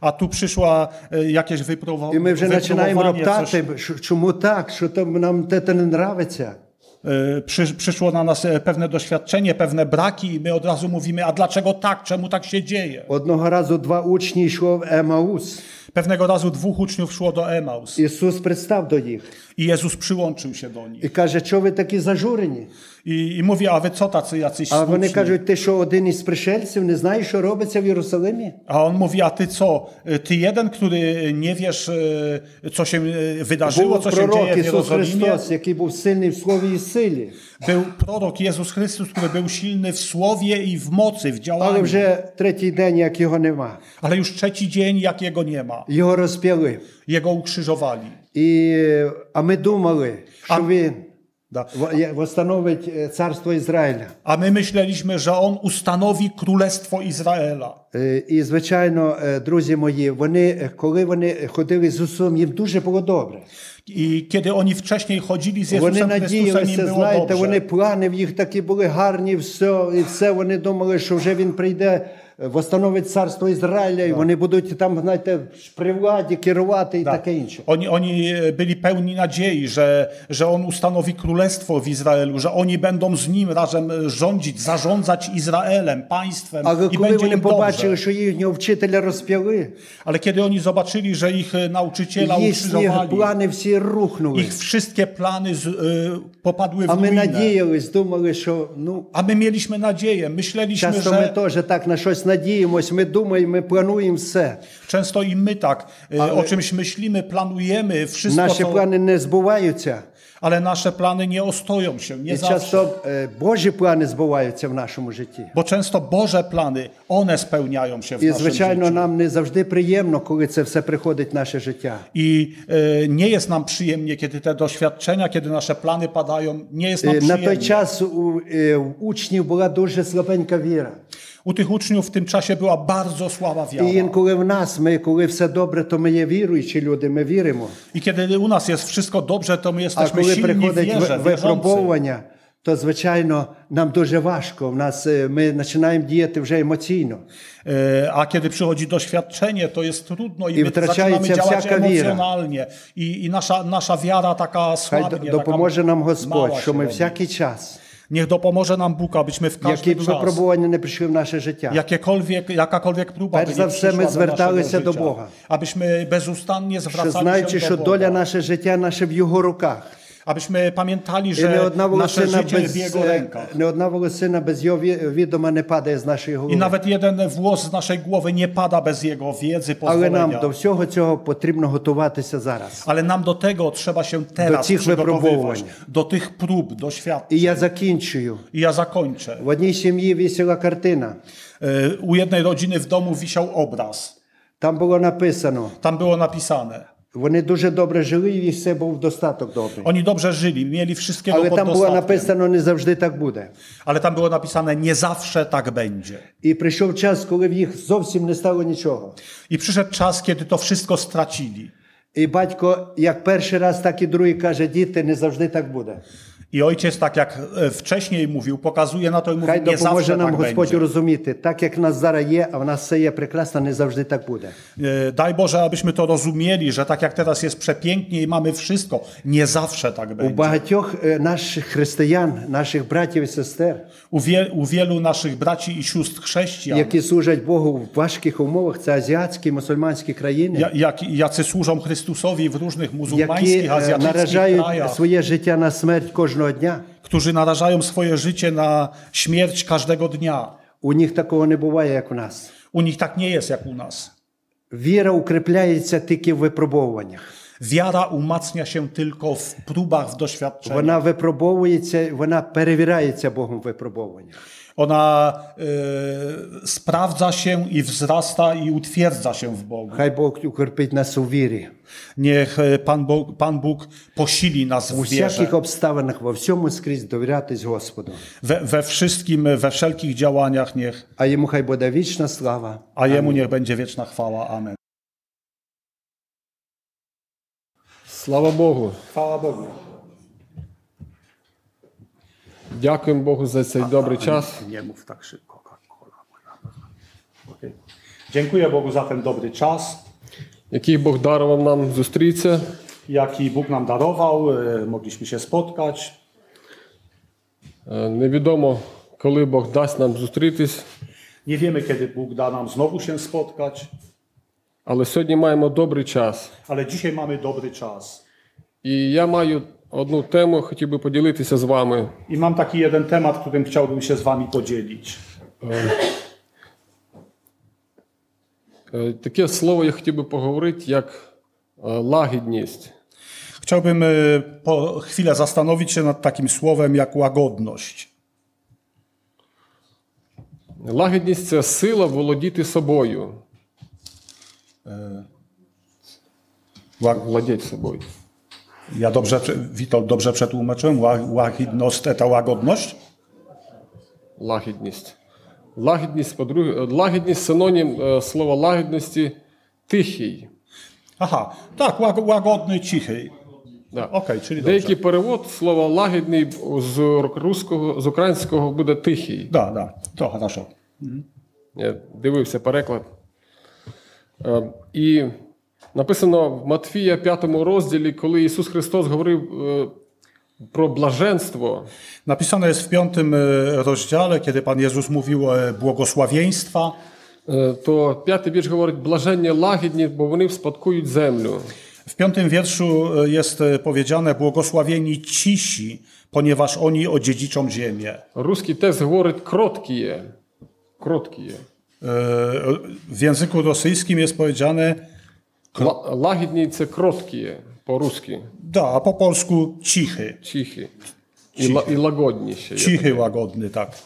a tu przyszła e, jakieś wypróbowanie, І ми вже починаємо coś, роптати, що- чому так, що там нам те не нравиться. e, przy, przyszło na nas e, pewne doświadczenie, pewne braki i my od razu mówimy, a dlaczego tak, czemu tak się dzieje? Одного разу два учні йшло в Емаус. Pewnego razu dwóch uczniów szło do Emaus Ісус представ до їх i Jezus przyłączył się do nich і каже, що ви такі зажурені? i, i mówi, a wy co tacy jacyś А вони smutni? кажуть, ти що один із пришельців не знаєш, що робиться в Єрусалимі? A on mówi, a ty co? Ty jeden, który nie wiesz, e, co się e, wydarzyło, Був co się пророк dzieje w Ісус Jerozolimie? Христос, який був сильний в слові і силі. Był prorok Jezus Chrystus, który był silny w słowie i w mocy, w Але działaniu. вже третій день, як його нема. Ale już trzeci dzień, jak jego nie ma. Його розп'яли. Jego ukrzyżowali. І, а ми думали, що А- він Da. в- я- восстановить е, царство Ізраїля. A my myśleliśmy, że on ustanowi królestwo Izraela. Е, І, звичайно, е, друзі мої, вони, е, коли вони ходили з Ісусом, їм дуже було добре. I kiedy oni wcześniej chodzili z Вони Jezusem Chrystusem, im надіялися, było знаєте, вони dobrze. плани в їх такі були гарні, все, і все вони думали, що вже він прийде, е, восстановить царство Ізраїля, і вони будуть там, знаєте, при владі керувати і таке інше. Oni, oni e, byli pełni nadziei, że, że on ustanowi królestwo w Izraelu, że oni będą z nim razem e, rządzić, zarządzać Izraelem, państwem Але i коли będzie вони im побачили, dobrze. що їхнього вчителя розп'яли, Ale kiedy oni zobaczyli, że ich e, nauczyciela їхні ukrzyżowali, плани всі рухнули. ich wszystkie plany z, e, popadły w А ми ruinę. надіялись, думали, що ну, A my mieliśmy nadzieję, myśleliśmy, часто ми że теж так на щось надіємось, ми думаємо, ми плануємо все. często i my tak e, o czymś myślimy, planujemy, wszystko, Наші co, плани не збуваються. ale nasze plany nie ostoją się, nie І zawsze. часто е, Божі плани збуваються в нашому житті. Bo często Boże plany, one spełniają się w І, naszym звичайно, życiu. нам не завжди приємно, коли це все приходить в наше життя. I e, nie jest nam przyjemnie, kiedy te doświadczenia, kiedy nasze plany padają, nie jest nam Е, На той przyjemnie. час у е, у учнів була дуже слабенька віра. U tych uczniów w tym czasie była bardzo słaba wiara. І інколи в нас, ми, коли все добре, то ми є віруючі люди, ми віримо. I kiedy u nas jest wszystko dobrze, to my А jesteśmy коли silni w приходить wierze, ви- wierzący. випробовування, то звичайно нам дуже важко. В нас е, ми починаємо діяти вже емоційно. E, A kiedy przychodzi doświadczenie, to jest trudno i, I my wtracaється zaczynamy działać всяка віра. emocjonalnie. I, I nasza, nasza wiara taka Хай słabnie, д- допоможе taka нам mała Господь, się що ми robi. всякий час, Niech dopomoże nam Bóg, abyśmy w які każdy б czas, випробування не прийшли в наше життя. jakiekolwiek, jakakolwiek próba Перш by за nie все, przyszła ми do зверталися naszego до życia, Бога. abyśmy bezustannie Що zwracali знаючи, się що do доля Boga. наше життя наше в Його руках. Abyśmy pamiętali, І не że одна nasze волосина życie без w Jego е, rękach. не одна волосина без його ві- відома не падає з нашої I голови. nawet jeden włos z naszej głowy nie pada bez Jego wiedzy, Але нам pozwolenia. до всього цього потрібно готуватися зараз. Ale nam do tego trzeba się teraz tych przygotowywać. wypróbowań. Do tych prób, doświadczeń. І я закінчую. I ja zakończę. В одній сім'ї вісіла картина. E, U jednej rodziny w domu wisiał obraz. Там було написано: Tam było napisane. вони дуже добре жили, і все був достаток добрий. Oni dobrze żyli, mieli wszystkiego Але pod там було dostatkiem. написано, не завжди так буде. Ale tam było napisane, nie zawsze tak będzie. І прийшов час, коли в їх зовсім не стало нічого. I przyszedł czas, kiedy to wszystko stracili. І батько, як перший раз, так і другий каже: діти, не завжди так буде. I ojciec, tak jak e, wcześniej mówił, pokazuje na to i mówi, Хай nie допоможе zawsze нам tak Господь będzie. розуміти, так як в нас зараз є, а в нас все є прекрасно, не завжди так буде. E, Daj Boże, abyśmy to rozumieli, że tak jak teraz jest przepięknie i mamy wszystko, nie zawsze tak У będzie. багатьох е, наших християн, наших братів і сестер, U, wie, u wielu naszych braci i sióstr chrześcijan, які служать Богу в важких умовах, це азіатські, мусульманські країни, ja, jak, jacy służą Chrystusowi w różnych які muzułmańskich, е, azjatyckich наражають krajach, своє життя на смерть кожного дня. którzy narażają swoje życie na śmierć każdego dnia. У них такого не буває, як у нас. U nich tak nie jest jak u nas. Віра укріпляється тільки в випробовуваннях. Wiara umacnia się tylko w próbach, w doświadczeniach. Вона випробовується, вона перевіряється Богом в випробовуваннях. Ona e, sprawdza się i wzrasta i utwierdza się w Bogu. Хай Бог укріпить нас у вірі. Niech e, Pan Bóg, Pan Bóg posili nas У w wierze. всяких обставинах, во всьому скрізь довірятись Господу. We, we wszystkim, we wszelkich działaniach niech, А йому хай буде вічна слава. a Jemu niech będzie wieczna chwała. Amen. Слава Богу! Chwała Bogu. Дякуємо Богу за цей добрий час. Nie mów tak szybko. Coca-Cola, moja. Okej. Dziękuję Bogu za ten dobry czas, який Бог дарував нам зустрітися. jaki Bóg nam darował. e, Mogliśmy się spotkać. Е, Невідомо, коли Бог дасть нам зустрітись, Nie wiemy, kiedy Bóg da nam znowu się spotkać, але сьогодні маємо добрий час. ale dzisiaj mamy dobry czas. І я маю одну тему, хотів би поділитися з вами. I mam taki jeden temat, którym chciałbym się z Wami podzielić. Е, Таке слово я хотів би поговорити як е, лагідність. Chciałbym e, po chwilę zastanowić się nad takim słowem jak łagodność. Лагідність це сила володіти собою. Ła- Владіти собою. Ja dobrze, Witold, dobrze przetłumaczyłem? Ła- Łachidność, ta łagodność? Лагідність. Лагідність, по-друге, лагідність синонім е, слова лагідності тихий. Aha, tak, łag- łagodny, cichy. Да. Okej, czyli dobrze. Деякий перевод слова лагідний з руського, з українського буде тихий. Da, da, to хорошо. Я дивився переклад. Е, І написано в Матфія 5 розділі, коли Ісус Христос говорив е, про блаженство, Napisane jest w piątym e, rozdziale, kiedy Pan Jezus mówił o błogosławieństwa. е, то п'ятий вірш говорить блаження лагідні, бо вони вспадкують землю. W piątym wierszu e, jest e, powiedziane błogosławieni cisi, ponieważ oni odziedziczą ziemię. Руський текст говорить кроткіє. Кроткіє. E, W języku rosyjskim jest powiedziane La, lahidnice krotkie po-ruski. Da, a po polsku cichy. Cichy. I, la, się. Cichy, ja łagodny, tak.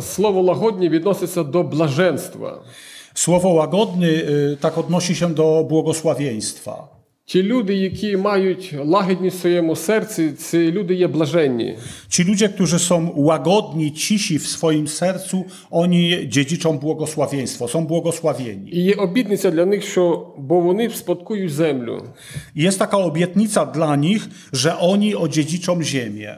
Słowo łagodnie odnosi się do blażenstwa. Słowo łagodny y, tak odnosi się do błogosławieństwa. Ті люди, які мають лагідність в своєму серці, ці люди є блаженні. Ci ludzie, którzy są łagodni, cisi w swoim sercu, oni dziedziczą błogosławieństwo, są błogosławieni. І є обітниця для них, що бо вони спадкують землю. I Jest taka obietnica dla nich, że oni odziedziczą ziemię.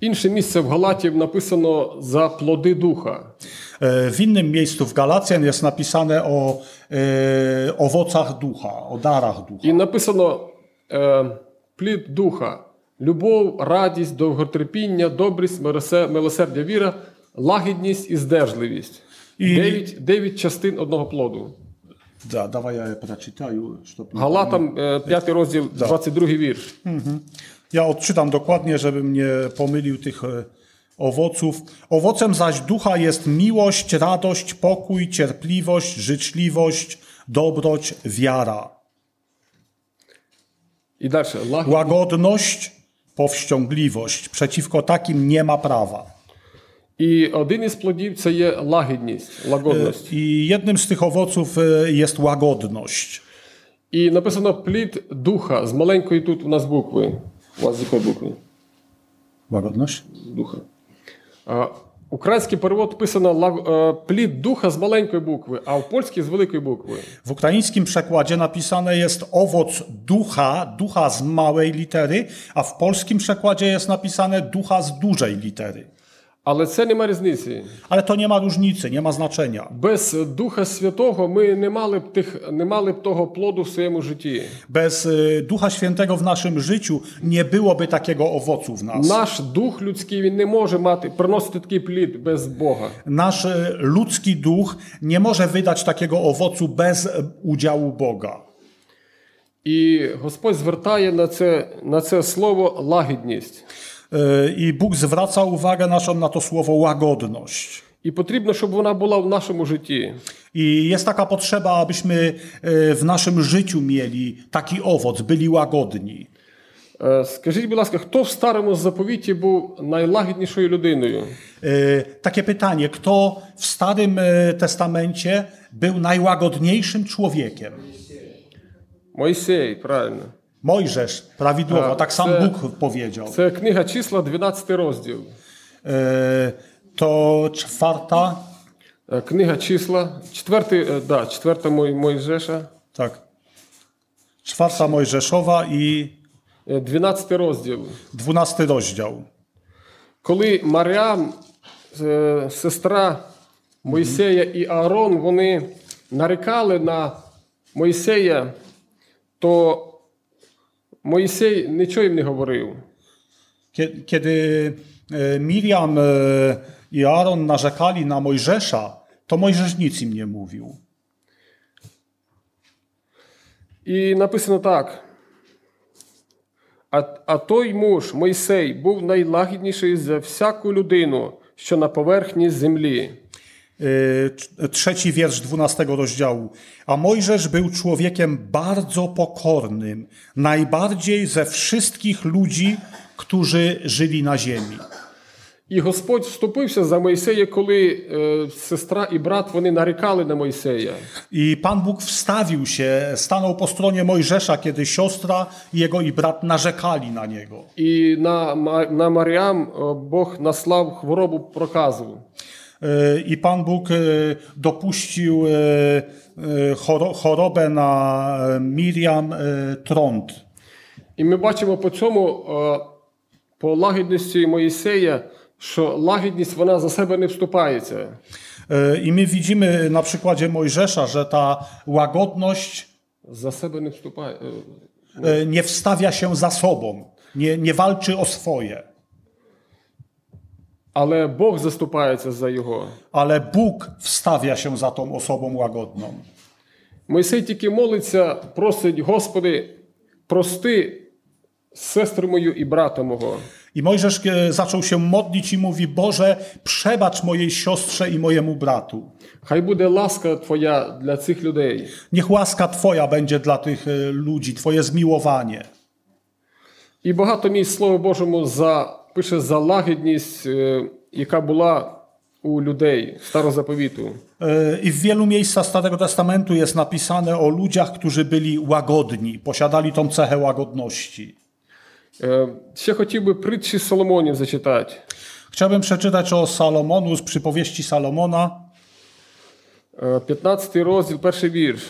Інше місце в Галатії написано за плоди духа. W innym miejscu w Galacjan jest napisane o e, owocach ducha, o darach ducha. І написано е, плід духа: любов, радість, довготерпіння, добрість, милосердя, віра, лагідність і здержливість. І- Дев'ять, дев'ять частин одного плоду. Dawaj ja je przeczytаю, żeby... Галатам, е, 5 розділ, 22 вірш. Ja odczytam dokładnie, żebym nie pomylił tych e, owoców. Owocem zaś ducha jest miłość, radość, pokój, cierpliwość, życzliwość, dobroć, wiara. І далі. Лагідність. Łagodność, powściągliwość. Przeciwko takim nie ma prawa. І один із плодів це є лагідність, лагодність. I jednym z tych owoców e, jest łagodność. І написано плід духа з маленької тут у нас букви. У вас з якої букви? Łagodność? Духа. А, Український перевод писано «лаг- е, плід духа з маленької букви, а в польській з великої букви. W ukraińskim przekładzie napisane jest owoc ducha, ducha z małej litery, a w polskim przekładzie jest napisane ducha z dużej litery. Але це нема різниці. Ale to nie ma różnicy, nie ma znaczenia. Без Духа Святого ми не мали б тих, не мали б того плоду в своєму житті. Bez y, Ducha Świętego w naszym życiu nie byłoby takiego owocu w nas. Наш дух людський він не може мати приносити такий плід без Бога. Nasz y, ludzki duch nie może wydać takiego owocu bez y, udziału Boga. І Господь звертає на це, на це слово лагідність. Y, I Bóg zwraca uwagę naszą na to słowo łagodność. І потрібно, щоб вона була в нашому житті. I jest taka potrzeba, abyśmy y, w naszym życiu mieli taki owoc, byli łagodni. Е, Скажіть, будь ласка, хто в старому заповіті був найлагіднішою людиною? Y, Takie pytanie, kto w Starym y, Testamencie był najłagodniejszym człowiekiem? Мойсей, правильно. Mojżesz, prawidłowo, A, tak sam це- Bóg powiedział. Це книга числа, 12 розділ. Y, To czwarta, Е, Книга числа, четвертий, е, да, четверта Мой- Мойжеша, tak, czwarta Mojżeszowa i е, 12 розділ. dwunasty rozdział. Коли Маріам, е, сестра Мойсея і Аарон, вони нарікали на Мойсея, то Мойсей нічого їм не говорив. Kiedy e, Miriam e, i Aaron narzekali na Mojżesza, to Mojżesz nic im nie mówił. І написано так. А, а той муж, Мойсей, був найлагідніший за всяку людину, що на поверхні землі. E, tr- Trzeci wiersz dwunastego rozdziału. A Mojżesz był człowiekiem bardzo pokornym, najbardziej ze wszystkich ludzi, którzy żyli na ziemi. І Господь вступився за Мойсея, коли е, сестра і брат вони нарікали на Мойсея. I Pan Bóg wstawił się, stanął po stronie Mojżesza, kiedy siostra, jego i brat narzekali na niego. І на, Ма- на Маріам е, Бог наслав хворобу проказу. E, I Pan Bóg e, dopuścił e, e, choro- chorobę na e, Miriam e, trąd. І ми бачимо по цьому, е, по лагідності Моїсея, що лагідність вона за себе не вступається. E, I my widzimy na przykładzie Mojżesza, że ta łagodność За себе не вступає. е, e, nie wstawia się za sobą, nie, nie walczy o swoje, Але Бог заступається за його. ale Bóg wstawia się za tą osobą łagodną. Мойсей тільки молиться, просить, Господи, прости сестру мою і брата мого. I Mojżesz e, zaczął się modlić i mówi: Boże, przebacz mojej siostrze i mojemu bratu. Хай буде ласка Твоя для цих людей. Niech łaska Twoja będzie dla tych e, ludzi, Twoje zmiłowanie. І багато місць Слово Божому за, пише за лагідність, е, яка була у людей старозаповіту. E, I w wielu miejscach Starego Testamentu jest napisane o ludziach, którzy byli łagodni, posiadali tą cechę łagodności. Е, Ще хотів би притчі Соломонів зачитати. Chciałbym przeczytać o Salomonu z przypowieści Salomona, Е, 15 розділ, перший вірш.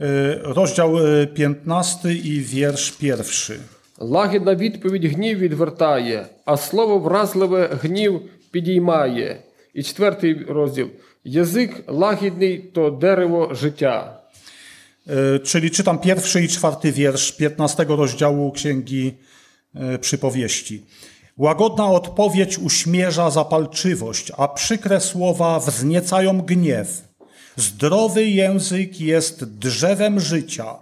e, rozdział e, 15 i wiersz pierwszy. Лагідна відповідь гнів відвертає, а слово вразливе гнів підіймає. І четвертий розділ. Язик лагідний то дерево життя. E, Czyli czytam pierwszy i czwarty wiersz 15 rozdziału Księgi e, Przypowieści. Łagodna odpowiedź uśmierza zapalczywość, a przykre słowa wzniecają gniew. Zdrowy język jest drzewem życia,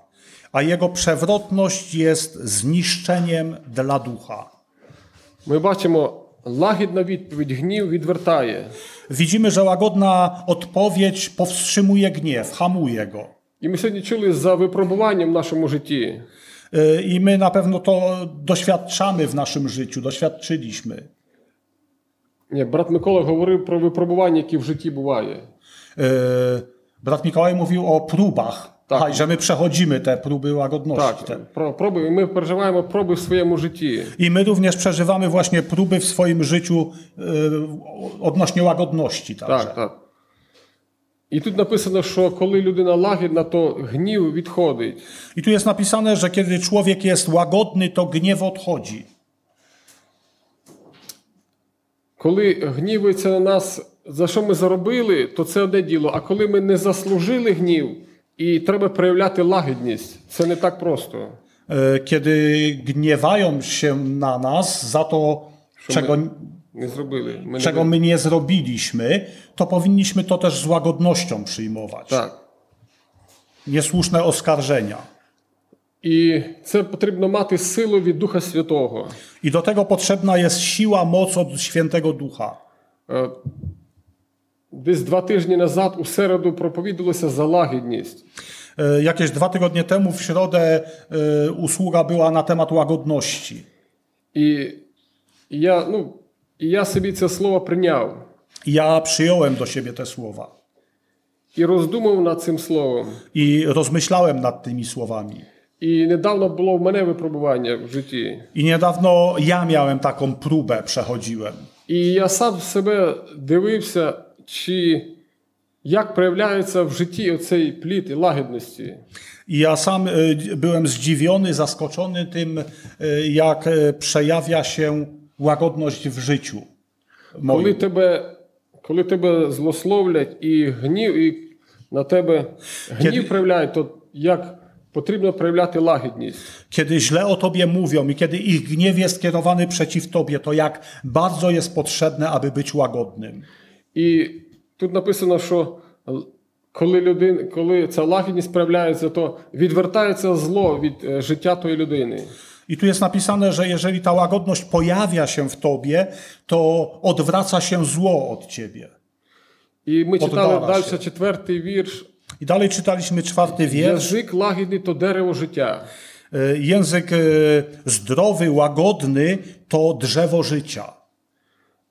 a jego przewrotność jest zniszczeniem dla ducha. Ми бачимо, лагідна відповідь гнів відвертає. Widzimy, że łagodna odpowiedź powstrzymuje gniew, hamuje go. І ми сьогодні чули за випробуванням в нашому житті. E, I my na pewno to doświadczamy w naszym życiu, doświadczyliśmy. Ні, Брат Микола говорив про випробування, які в житті буває. E, Brat Mikołaj mówił o próbach, Aha, i że my przechodzimy te próby łagodności. Te. Так, про проби. І ми переживаємо проби в своєму житті. I my również przeżywamy właśnie próby w swoim życiu e, odnośnie łagodności także. Так, так. І тут написано, що коли людина лагідна, то гнів відходить. I tu jest napisane, że kiedy człowiek jest łagodny, to gniew odchodzi. Коли гнівується на нас, за що ми заробили, то це одне діло. А коли ми не заслужили гнів, і треба проявляти лагідність, це не так просто. E, Kiedy gniewają się na nas za to, czego, Не зробили. Ми czego не... my nie zrobiliśmy, to powinniśmy to też z łagodnością przyjmować. Так. Niesłuszne oskarżenia. І це потрібно мати силу від Духа Святого. I do tego potrzebna jest siła, moc od Świętego Ducha. Е, Десь два тижні назад у середу проповідалося за лагідність. E, Jakieś dwa tygodnie temu w środę e, usługa była na temat łagodności. І і я, ну, і я собі це слово прийняв I ja przyjąłem do siebie te słowa і роздумав над цим словом. i rozmyślałem nad tymi słowami. І недавно було в мене випробування в житті. I niedawno ja miałem taką próbę, przechodziłem. І я сам себе дивився, чи як проявляється в житті оцей плід і лагідності. I ja sam e, byłem zdziwiony, zaskoczony tym, e, jak e, przejawia się łagodność w życiu. Коли Moim. тебе, коли тебе злословлять і гнів, і на тебе гнів Kiedy- проявляють, то як потрібно проявляти лагідність. Kiedy źle o tobie mówią i kiedy ich gniew jest kierowany przeciw tobie, to jak bardzo jest potrzebne, aby być łagodnym. І тут написано, що л- коли, людин, коли ця лагідність проявляється, то відвертається зло від е, життя тої людини. I tu jest napisane, że jeżeli ta łagodność pojawia się w tobie, to odwraca się zło od ciebie. І ми читали Поддала далі ще. четвертий wiersz. I dalej czytaliśmy czwarty wiersz. Язик лагідний то дерево життя. E, Język e, zdrowy, łagodny to drzewo życia.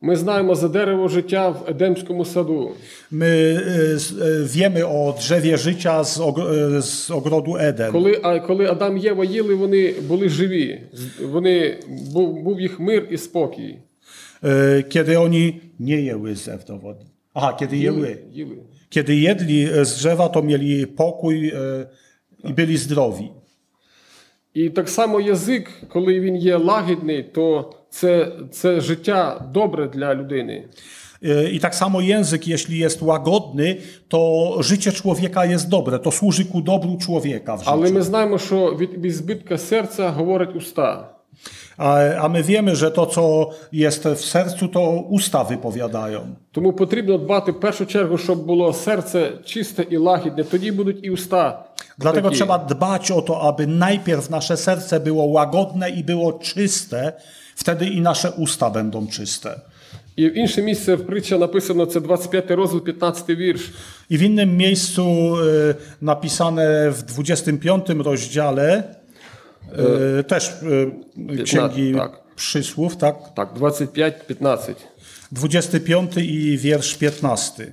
Ми знаємо за дерево життя в Едемському саду. My e, e, wiemy o drzewie życia z, e, z ogrodu Eden. Коли, а, коли Адам і Єва їли, вони були живі. Вони, був, був їх мир і спокій. Kiedy oni nie jęły z ewdowodni. Aha, kiedy jęły. їли. Kiedy jedli z drzewa, to mieli pokój i byli zdrowi. І так само язик, коли він є лагідний, то це, це життя добре для людини. E, I tak samo język, jeśli jest łagodny, to życie człowieka jest dobre. To służy ku dobru człowieka w Але życiu. ми знаємо, що від, від збитка серця говорять уста. A, a my wiemy, że to, co jest w sercu, to usta wypowiadają. Тому потрібно дбати в першу чергу, щоб було серце чисте і лагідне. Тоді будуть і уста. Dlatego такі. trzeba dbać o to, aby najpierw nasze serce było łagodne i było czyste, wtedy i nasze usta będą czyste. І в інше місце в притча написано це 25 розділ, 15 wiersz. I w innym miejscu e, napisane w 25 rozdziale, e, też e, księgi tak. przysłów, tak? Так, 25-15. 25 i wiersz 15.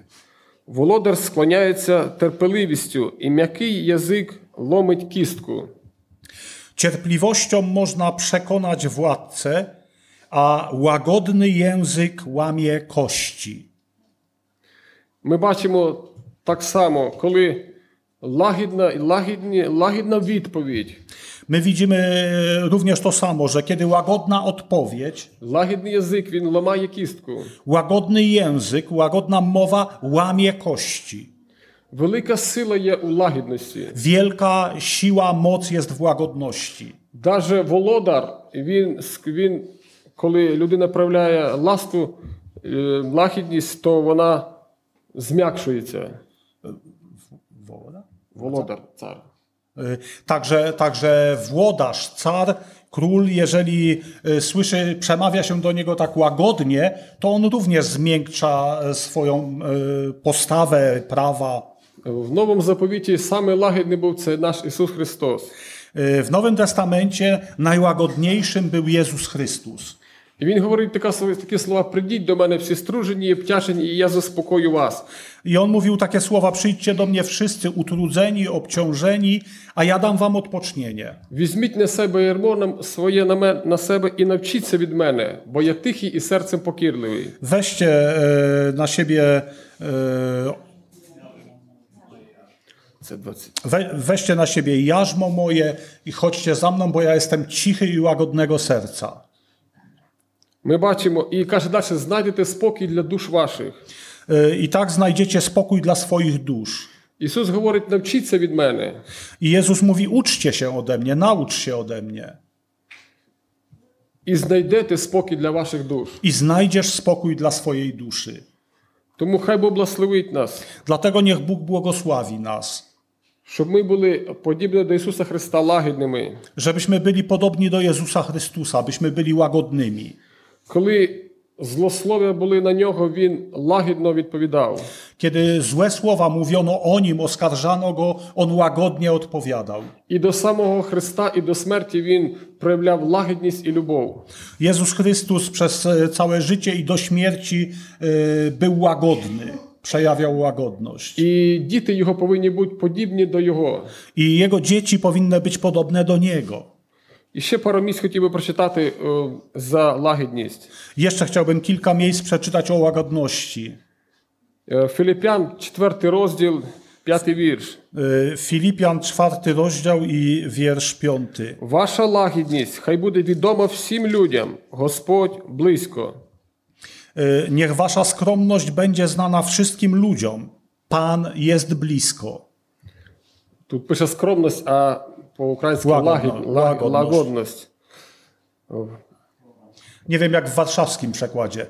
Володар склоняється терпеливістю, і м'який язик ломить кістку. Cierpliwością można przekonać władcę, a łagodny język łamie kości. Ми бачимо так само, коли лагідна, лагідні, лагідна відповідь, My widzimy również to samo, że kiedy łagodna odpowiedź, лагідний язик, він ламає кістку. łagodny język, łagodna mowa łamie kości. Велика сила є у лагідності. Wielka siła, moc jest w łagodności. Даже володар, він, ск- він, коли людина проявляє ласку, е, лагідність, то вона зм'якшується. Володар, цар. Y, Także, także włodarz, car, król, jeżeli y, słyszy, przemawia się do niego tak łagodnie, to on również zmiękcza y, swoją y, postawę, prawa. В новому заповіті саме лагідний був це наш Ісус Христос. Y, W Nowym Testamencie najłagodniejszym był Jezus Chrystus. І він говорить така, такі слова: прийдіть до мене всі стружені і обтяжені, і я заспокою вас. I on mówił takie słowa: Przyjdźcie do mnie wszyscy utrudzeni, obciążeni, a ja dam wam odpocznienie. Візьміть на себе ярмо на- своє на, мен- на себе і навчіться від мене, бо я тихий і серцем покірливий. Weźcie e, na siebie. E, Це 20. we, weźcie na siebie jarzmo moje i chodźcie za mną, bo ja jestem cichy i łagodnego serca. Ми бачимо, і каже далі: знайдете спокій для душ ваших. E, I tak znajdziecie spokój dla swoich dusz. Ісус говорить: навчіться від мене. I Jezus mówi: uczcie się ode mnie, naucz się ode mnie. І знайдете спокій для ваших душ. I znajdziesz spokój dla swojej duszy. Тому хай Бог благословить нас, Dlatego niech Bóg błogosławi nas, щоб ми були подібні до Ісуса Христа лагідними. żebyśmy byli podobni do Jezusa Chrystusa, byśmy byli łagodnymi. Коли злослов'я були на нього, він лагідно відповідав. Kiedy złe słowa mówiono o nim, oskarżano go, on łagodnie odpowiadał. І до самого Христа, і до смерті він проявляв лагідність і любов. Jezus Chrystus przez e, całe życie i do śmierci e, był łagodny, przejawiał łagodność. І діти його повинні бути подібні до його. I jego dzieci powinny być podobne do niego. І ще пару місць хотів би прочитати е, за лагідність. Jeszcze chciałbym kilka miejsc przeczytać o łagodności. Е, Філіп'ян, 4 розділ, 5 вірш. E, Filipian, czwarty rozdział i wiersz piąty. Ваша лагідність хай буде відома всім людям. Господь близько. E, Niech wasza skromność będzie znana wszystkim ludziom. Pan jest blisko. Тут пише скромність, а по-українськи Лагодно, лагід, лаг- лагодność. лагодність. Nie wiem jak w warszawskim przekładzie.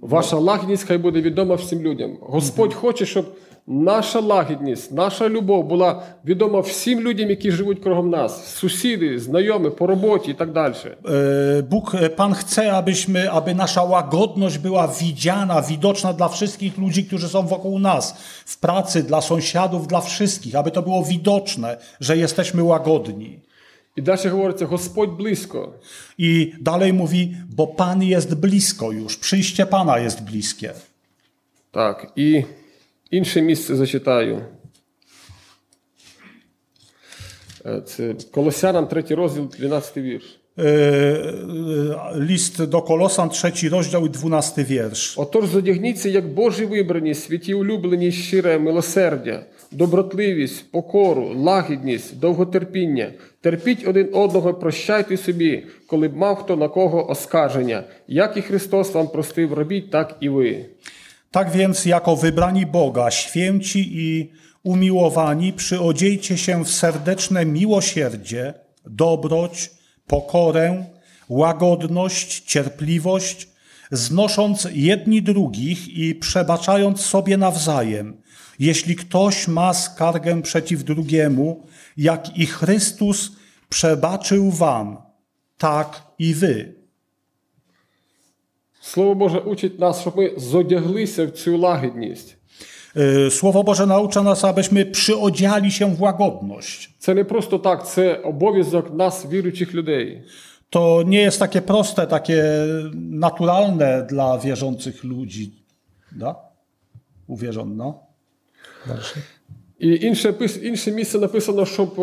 Ваша лагідність хай буде відома всім людям. Господь хоче, щоб наша лагідність, наша любов була відома всім людям, які живуть кругом нас, сусіди, знайомі, по роботі і так далі. E, Bóg, e, Pan chce, abyśmy, aby nasza łagodność była widziana, widoczna dla wszystkich ludzi, którzy są wokół nas, w pracy, dla sąsiadów, dla wszystkich, aby to było widoczne, że jesteśmy łagodni. І далі говориться: Господь близько. I dalej mówi, bo Pan jest blisko już, przyjście Pana jest bliskie. Так, і інше місце зачитаю. Е, Це Колосянам, 3 розділ, 12 вірш. E, e, List do Kolosan, trzeci rozdział i dwunasty wiersz. Отож, задягніться, як Божі вибрані, святі улюблені, щире милосердя, добротливість, покору, лагідність, довготерпіння. Терпіть один одного, прощайте собі, коли б мав хто на кого оскарження. Як і Христос вам простив, робіть, так і ви. Tak więc, jako wybrani Boga, święci i umiłowani, przyodziejcie się w serdeczne miłosierdzie, dobroć, pokorę, łagodność, cierpliwość, znosząc jedni drugich i przebaczając sobie nawzajem, jeśli ktoś ma skargę przeciw drugiemu, jak i Chrystus przebaczył wam, tak i wy. Слово Боже учить нас, щоб ми зодяглися в цю лагідність. Y, Słowo Boże naucza nas, abyśmy przyodziali się w łagodność. Це не просто так, це обов'язок нас, віруючих людей. To nie jest takie proste, takie naturalne dla wierzących ludzi. Da? Uwierząc, no. І інше, пис- інше місце написано, щоб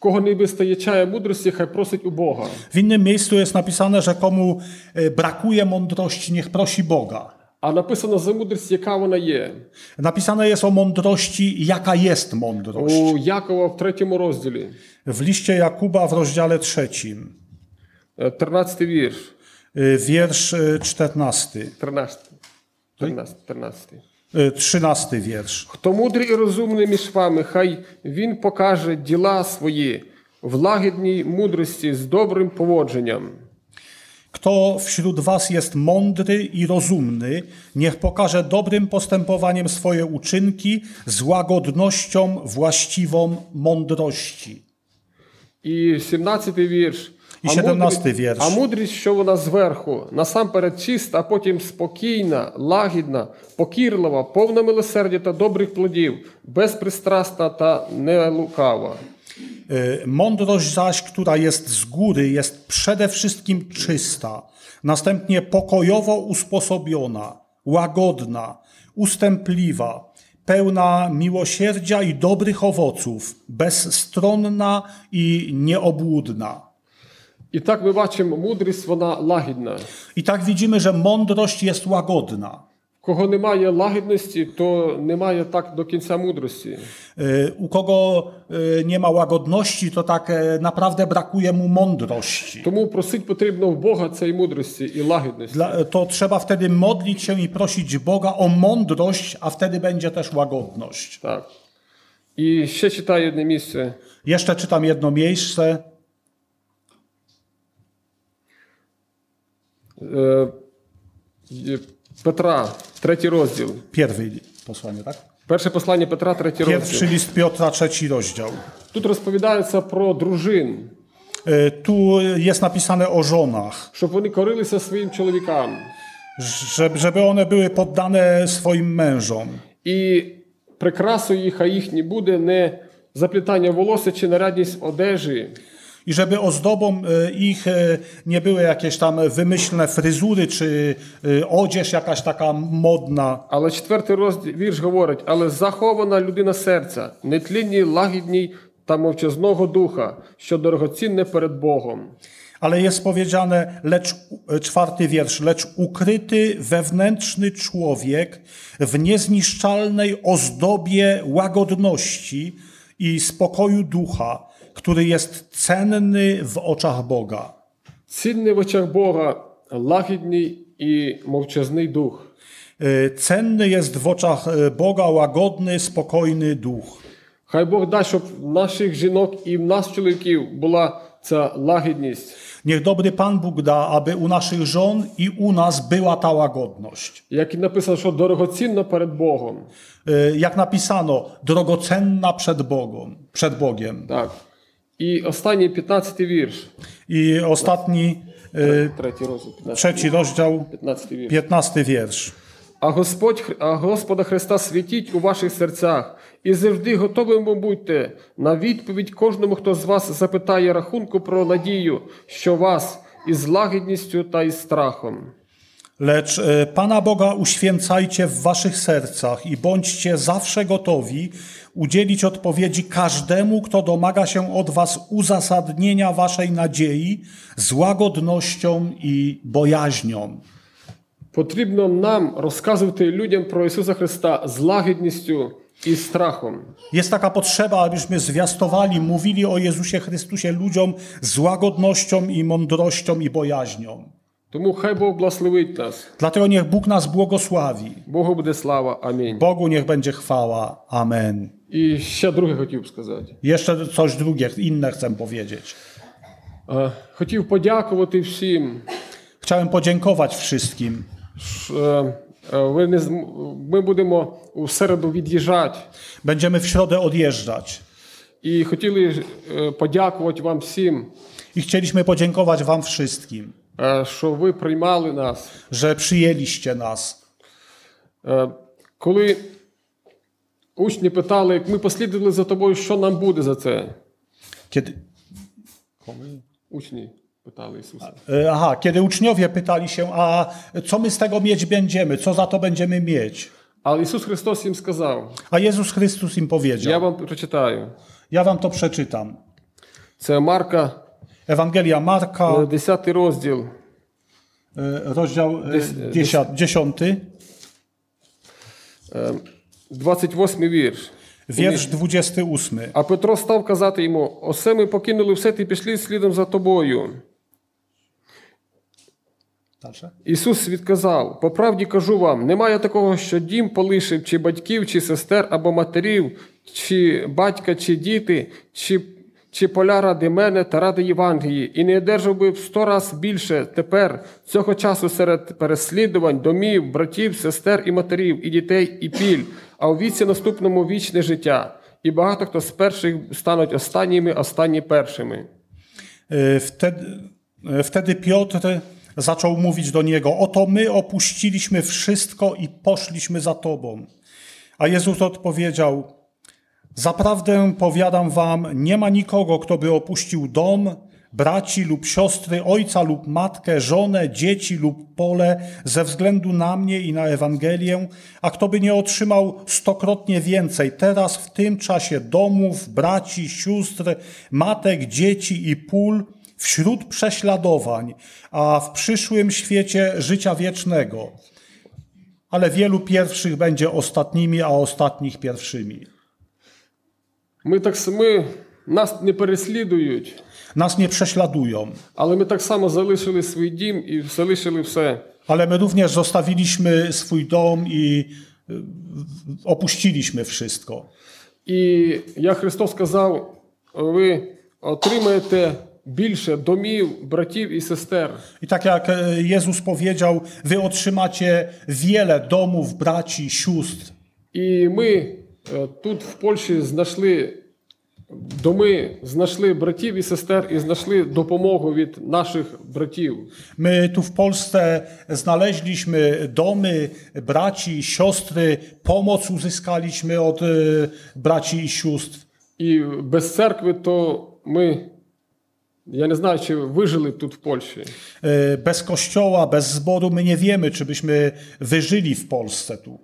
kogo nie wystajecie mądrości, niech prosić u Boga. W innym miejscu jest napisane, że komu e, brakuje mądrości, niech prosi Boga. A napisano za mądrość, jaka ona jest. Napisane jest o mądrości, jaka jest mądrość. U Jakuba w trzecim rozdziale. W liście Jakuba w rozdziale trzecim. E, 13 wiersz. E, wiersz 14. 13. 13. 13. y, 13 wiersz. Хто мудрий і розумний між вами, хай він покаже діла свої в лагідній мудрості з добрим поводженням. Kto wśród was jest mądry i rozumny, niech pokaże dobrym postępowaniem swoje uczynki z łagodnością właściwą mądrości. І 17 вірш. І А 17 мудрість- вірш. А мудрість, що вона зверху, насамперед чиста, а потім спокійна, лагідна, покірлива, повна милосердя та добрих плодів, безпристрасна та нелукава. Y, Mądrość zaś, która jest z góry, jest przede wszystkim czysta, następnie pokojowo usposobiona, łagodna, ustępliwa, pełna miłosierdzia i dobrych owoców, bezstronna i nieobłudna. І так ми бачимо, мудрість вона лагідна. I tak widzimy, że mądrość jest łagodna. Кого немає лагідності, то немає так до кінця мудрості. Y, U kogo y, nie ma łagodności, to tak e, naprawdę brakuje mu mądrości. Тому просить потрібно в Бога цієї мудрості і лагідності. Dla, to trzeba wtedy modlić się i prosić Boga o mądrość, a wtedy będzie też łagodność. Так. І ще читаю одне місце. Jeszcze czytam jedno miejsce. Петра, третій розділ. Pierwsze posłanie, tak? Перше послання Петра, третій Pierwszy розділ. list Piotra, trzeci rozdział. Тут розповідається про дружин, Y, Tu jest napisane o żonach, щоб вони корилися своїм чоловікам. żeby, żeby one były poddane swoim mężom. І прикрасою їх, а їх не буде не заплітання волосся чи нарядність одежі, I żeby ozdobą y, ich y, nie były jakieś tam wymyślne fryzury czy y, odzież jakaś taka modna, Але четвертий розділ вірш говорить: але захована людина серця, нетлінній, лагідній та мовчазного духа, що дорогоцінне перед Богом. Ale jest powiedziane, lecz e, czwarty wiersz, lecz ukryty wewnętrzny człowiek w niezniszczalnej ozdobie łagodności i spokoju ducha, który jest cenny w oczach Boga. Цінний в очах Бога, лагідний і мовчазний дух. E, Cenny jest w oczach e, Boga łagodny, spokojny duch. Хай Бог дасть, щоб в наших жінок і в нас, чоловіків, була ця лагідність. Niech dobry Pan Bóg da, aby u naszych żon i u nas była ta łagodność. Як і написано, що дорогоцінно перед Богом. E, Jak napisano, drogocenna przed Bogiem, przed Bogiem. Так. І останній 15 вірш. I ostatni, e, Третій розділ, 15, trzeci rozdział, 15 вірш. 15 wiersz. А Господь, а Господа Христа святіть у ваших серцях і завжди готовими будьте на відповідь кожному, хто з вас запитає рахунку про надію, що вас із лагідністю та із страхом. Lecz e, Pana Boga uświęcajcie w waszych sercach i bądźcie zawsze gotowi udzielić odpowiedzi każdemu, kto domaga się od was uzasadnienia waszej nadziei z łagodnością i bojaźnią. Потрібно нам розказувати людям про Ісуса Христа з лагідністю і страхом. Jest taka potrzeba, abyśmy zwiastowali, mówili o Jezusie Chrystusie ludziom z łagodnością i mądrością i bojaźnią. Тому хай Бог благословить нас. Dlatego niech Bóg nas błogosławi. Богу буде слава. Амінь. Bogu niech będzie chwała. Amen. І ще друге хотів б сказати. Jeszcze coś drugie, inne chcę powiedzieć. Е, Хотів подякувати всім. Chciałem podziękować wszystkim. Ш- е, е, Ви не зм- ми будемо у середу від'їжджати. Będziemy w środę odjeżdżać. І хотіли е, подякувати вам всім, I chcieliśmy podziękować Wam wszystkim, е, що ви приймали нас. że przyjęliście nas. Е, Коли учні питали, як ми послідували за тобою, що нам буде за це? Kiedy, Учні питали Ісуса. e, aha, kiedy uczniowie pytali się, a co my z tego mieć będziemy, co za to będziemy mieć? Але Ісус Христос їм сказав: A Jezus Chrystus im Я powiedział. вам прочитаю. Ja Wam to przeczytam. Це Марка, Ewangelia Marka, 10 розділ, e, rozdział e, Dys- dziesia- dziesiąty, е, 28 вірш. wiersz 28. А Петро став казати йому: Осе ми покинули все і пішли слідом за тобою. Dalsze. Ісус відказав: по правді кажу вам, немає такого, що дім полишив, чи батьків, чи сестер, або матерів, чи батька, чи діти, чи, чи поля ради мене та ради Євангелії, і не одержав би в сто раз більше тепер цього часу серед переслідувань, домів, братів, сестер і матерів, і дітей, і піль, а у віці наступному вічне життя. І багато хто з перших стануть останніми, останні першими. E, Wtedy, e, wtedy Piotr zaczął mówić do niego: Oto my opuściliśmy wszystko i poszliśmy za tobą. A Jezus odpowiedział: Zaprawdę powiadam wam, nie ma nikogo, kto by opuścił dom, braci lub siostry, ojca lub matkę, żonę, dzieci lub pole ze względu na mnie i na Ewangelię, a kto by nie otrzymał stokrotnie więcej, teraz w tym czasie domów, braci, sióstr, matek, dzieci i pól, wśród prześladowań, a w przyszłym świecie życia wiecznego. Ale wielu pierwszych będzie ostatnimi, a ostatnich pierwszymi. Ми так с- ми, нас не переслідують, Nas nie prześladują, але ми так само залишили свій дім і залишили все. ale my również zostawiliśmy swój dom i y, opuściliśmy wszystko. І як Христос сказав, ви отримаєте більше домів, братів і сестер. I tak jak e, Jezus powiedział, wy otrzymacie wiele domów, braci, sióstr. І ми е, тут в Польщі знайшли доми, знайшли братів і сестер і знайшли допомогу від наших братів. My tu w Polsce znaleźliśmy domy, braci, siostry, pomoc uzyskaliśmy od e, braci i sióstr. І без церкви, то ми, я не знаю, чи вижили тут в Польщі. E, Bez kościoła, bez zboru my nie wiemy, czy byśmy wyżyli w Polsce tu.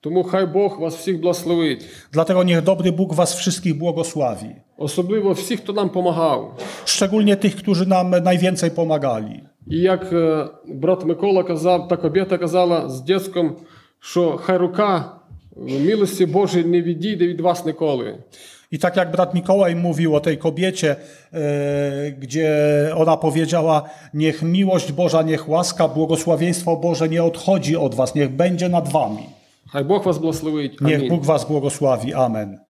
Тому хай Бог вас всіх благословить. Dlatego niech dobry Bóg was wszystkich błogosławi. Особливо всіх, хто нам допомагав. Szczególnie tych, którzy nam najwięcej pomagali. І як е, брат Микола казав, так об'єта казала з дітськом, що хай рука милості Божої не відійде від вас ніколи. I tak jak brat Mikołaj mówił o tej kobiecie, e, gdzie ona powiedziała: Niech miłość Boża, niech łaska, błogosławieństwo Boże nie odchodzi od was, niech będzie nad wami. Haj Bóg was błogosławi. Niech Bóg was błogosławi. Amen.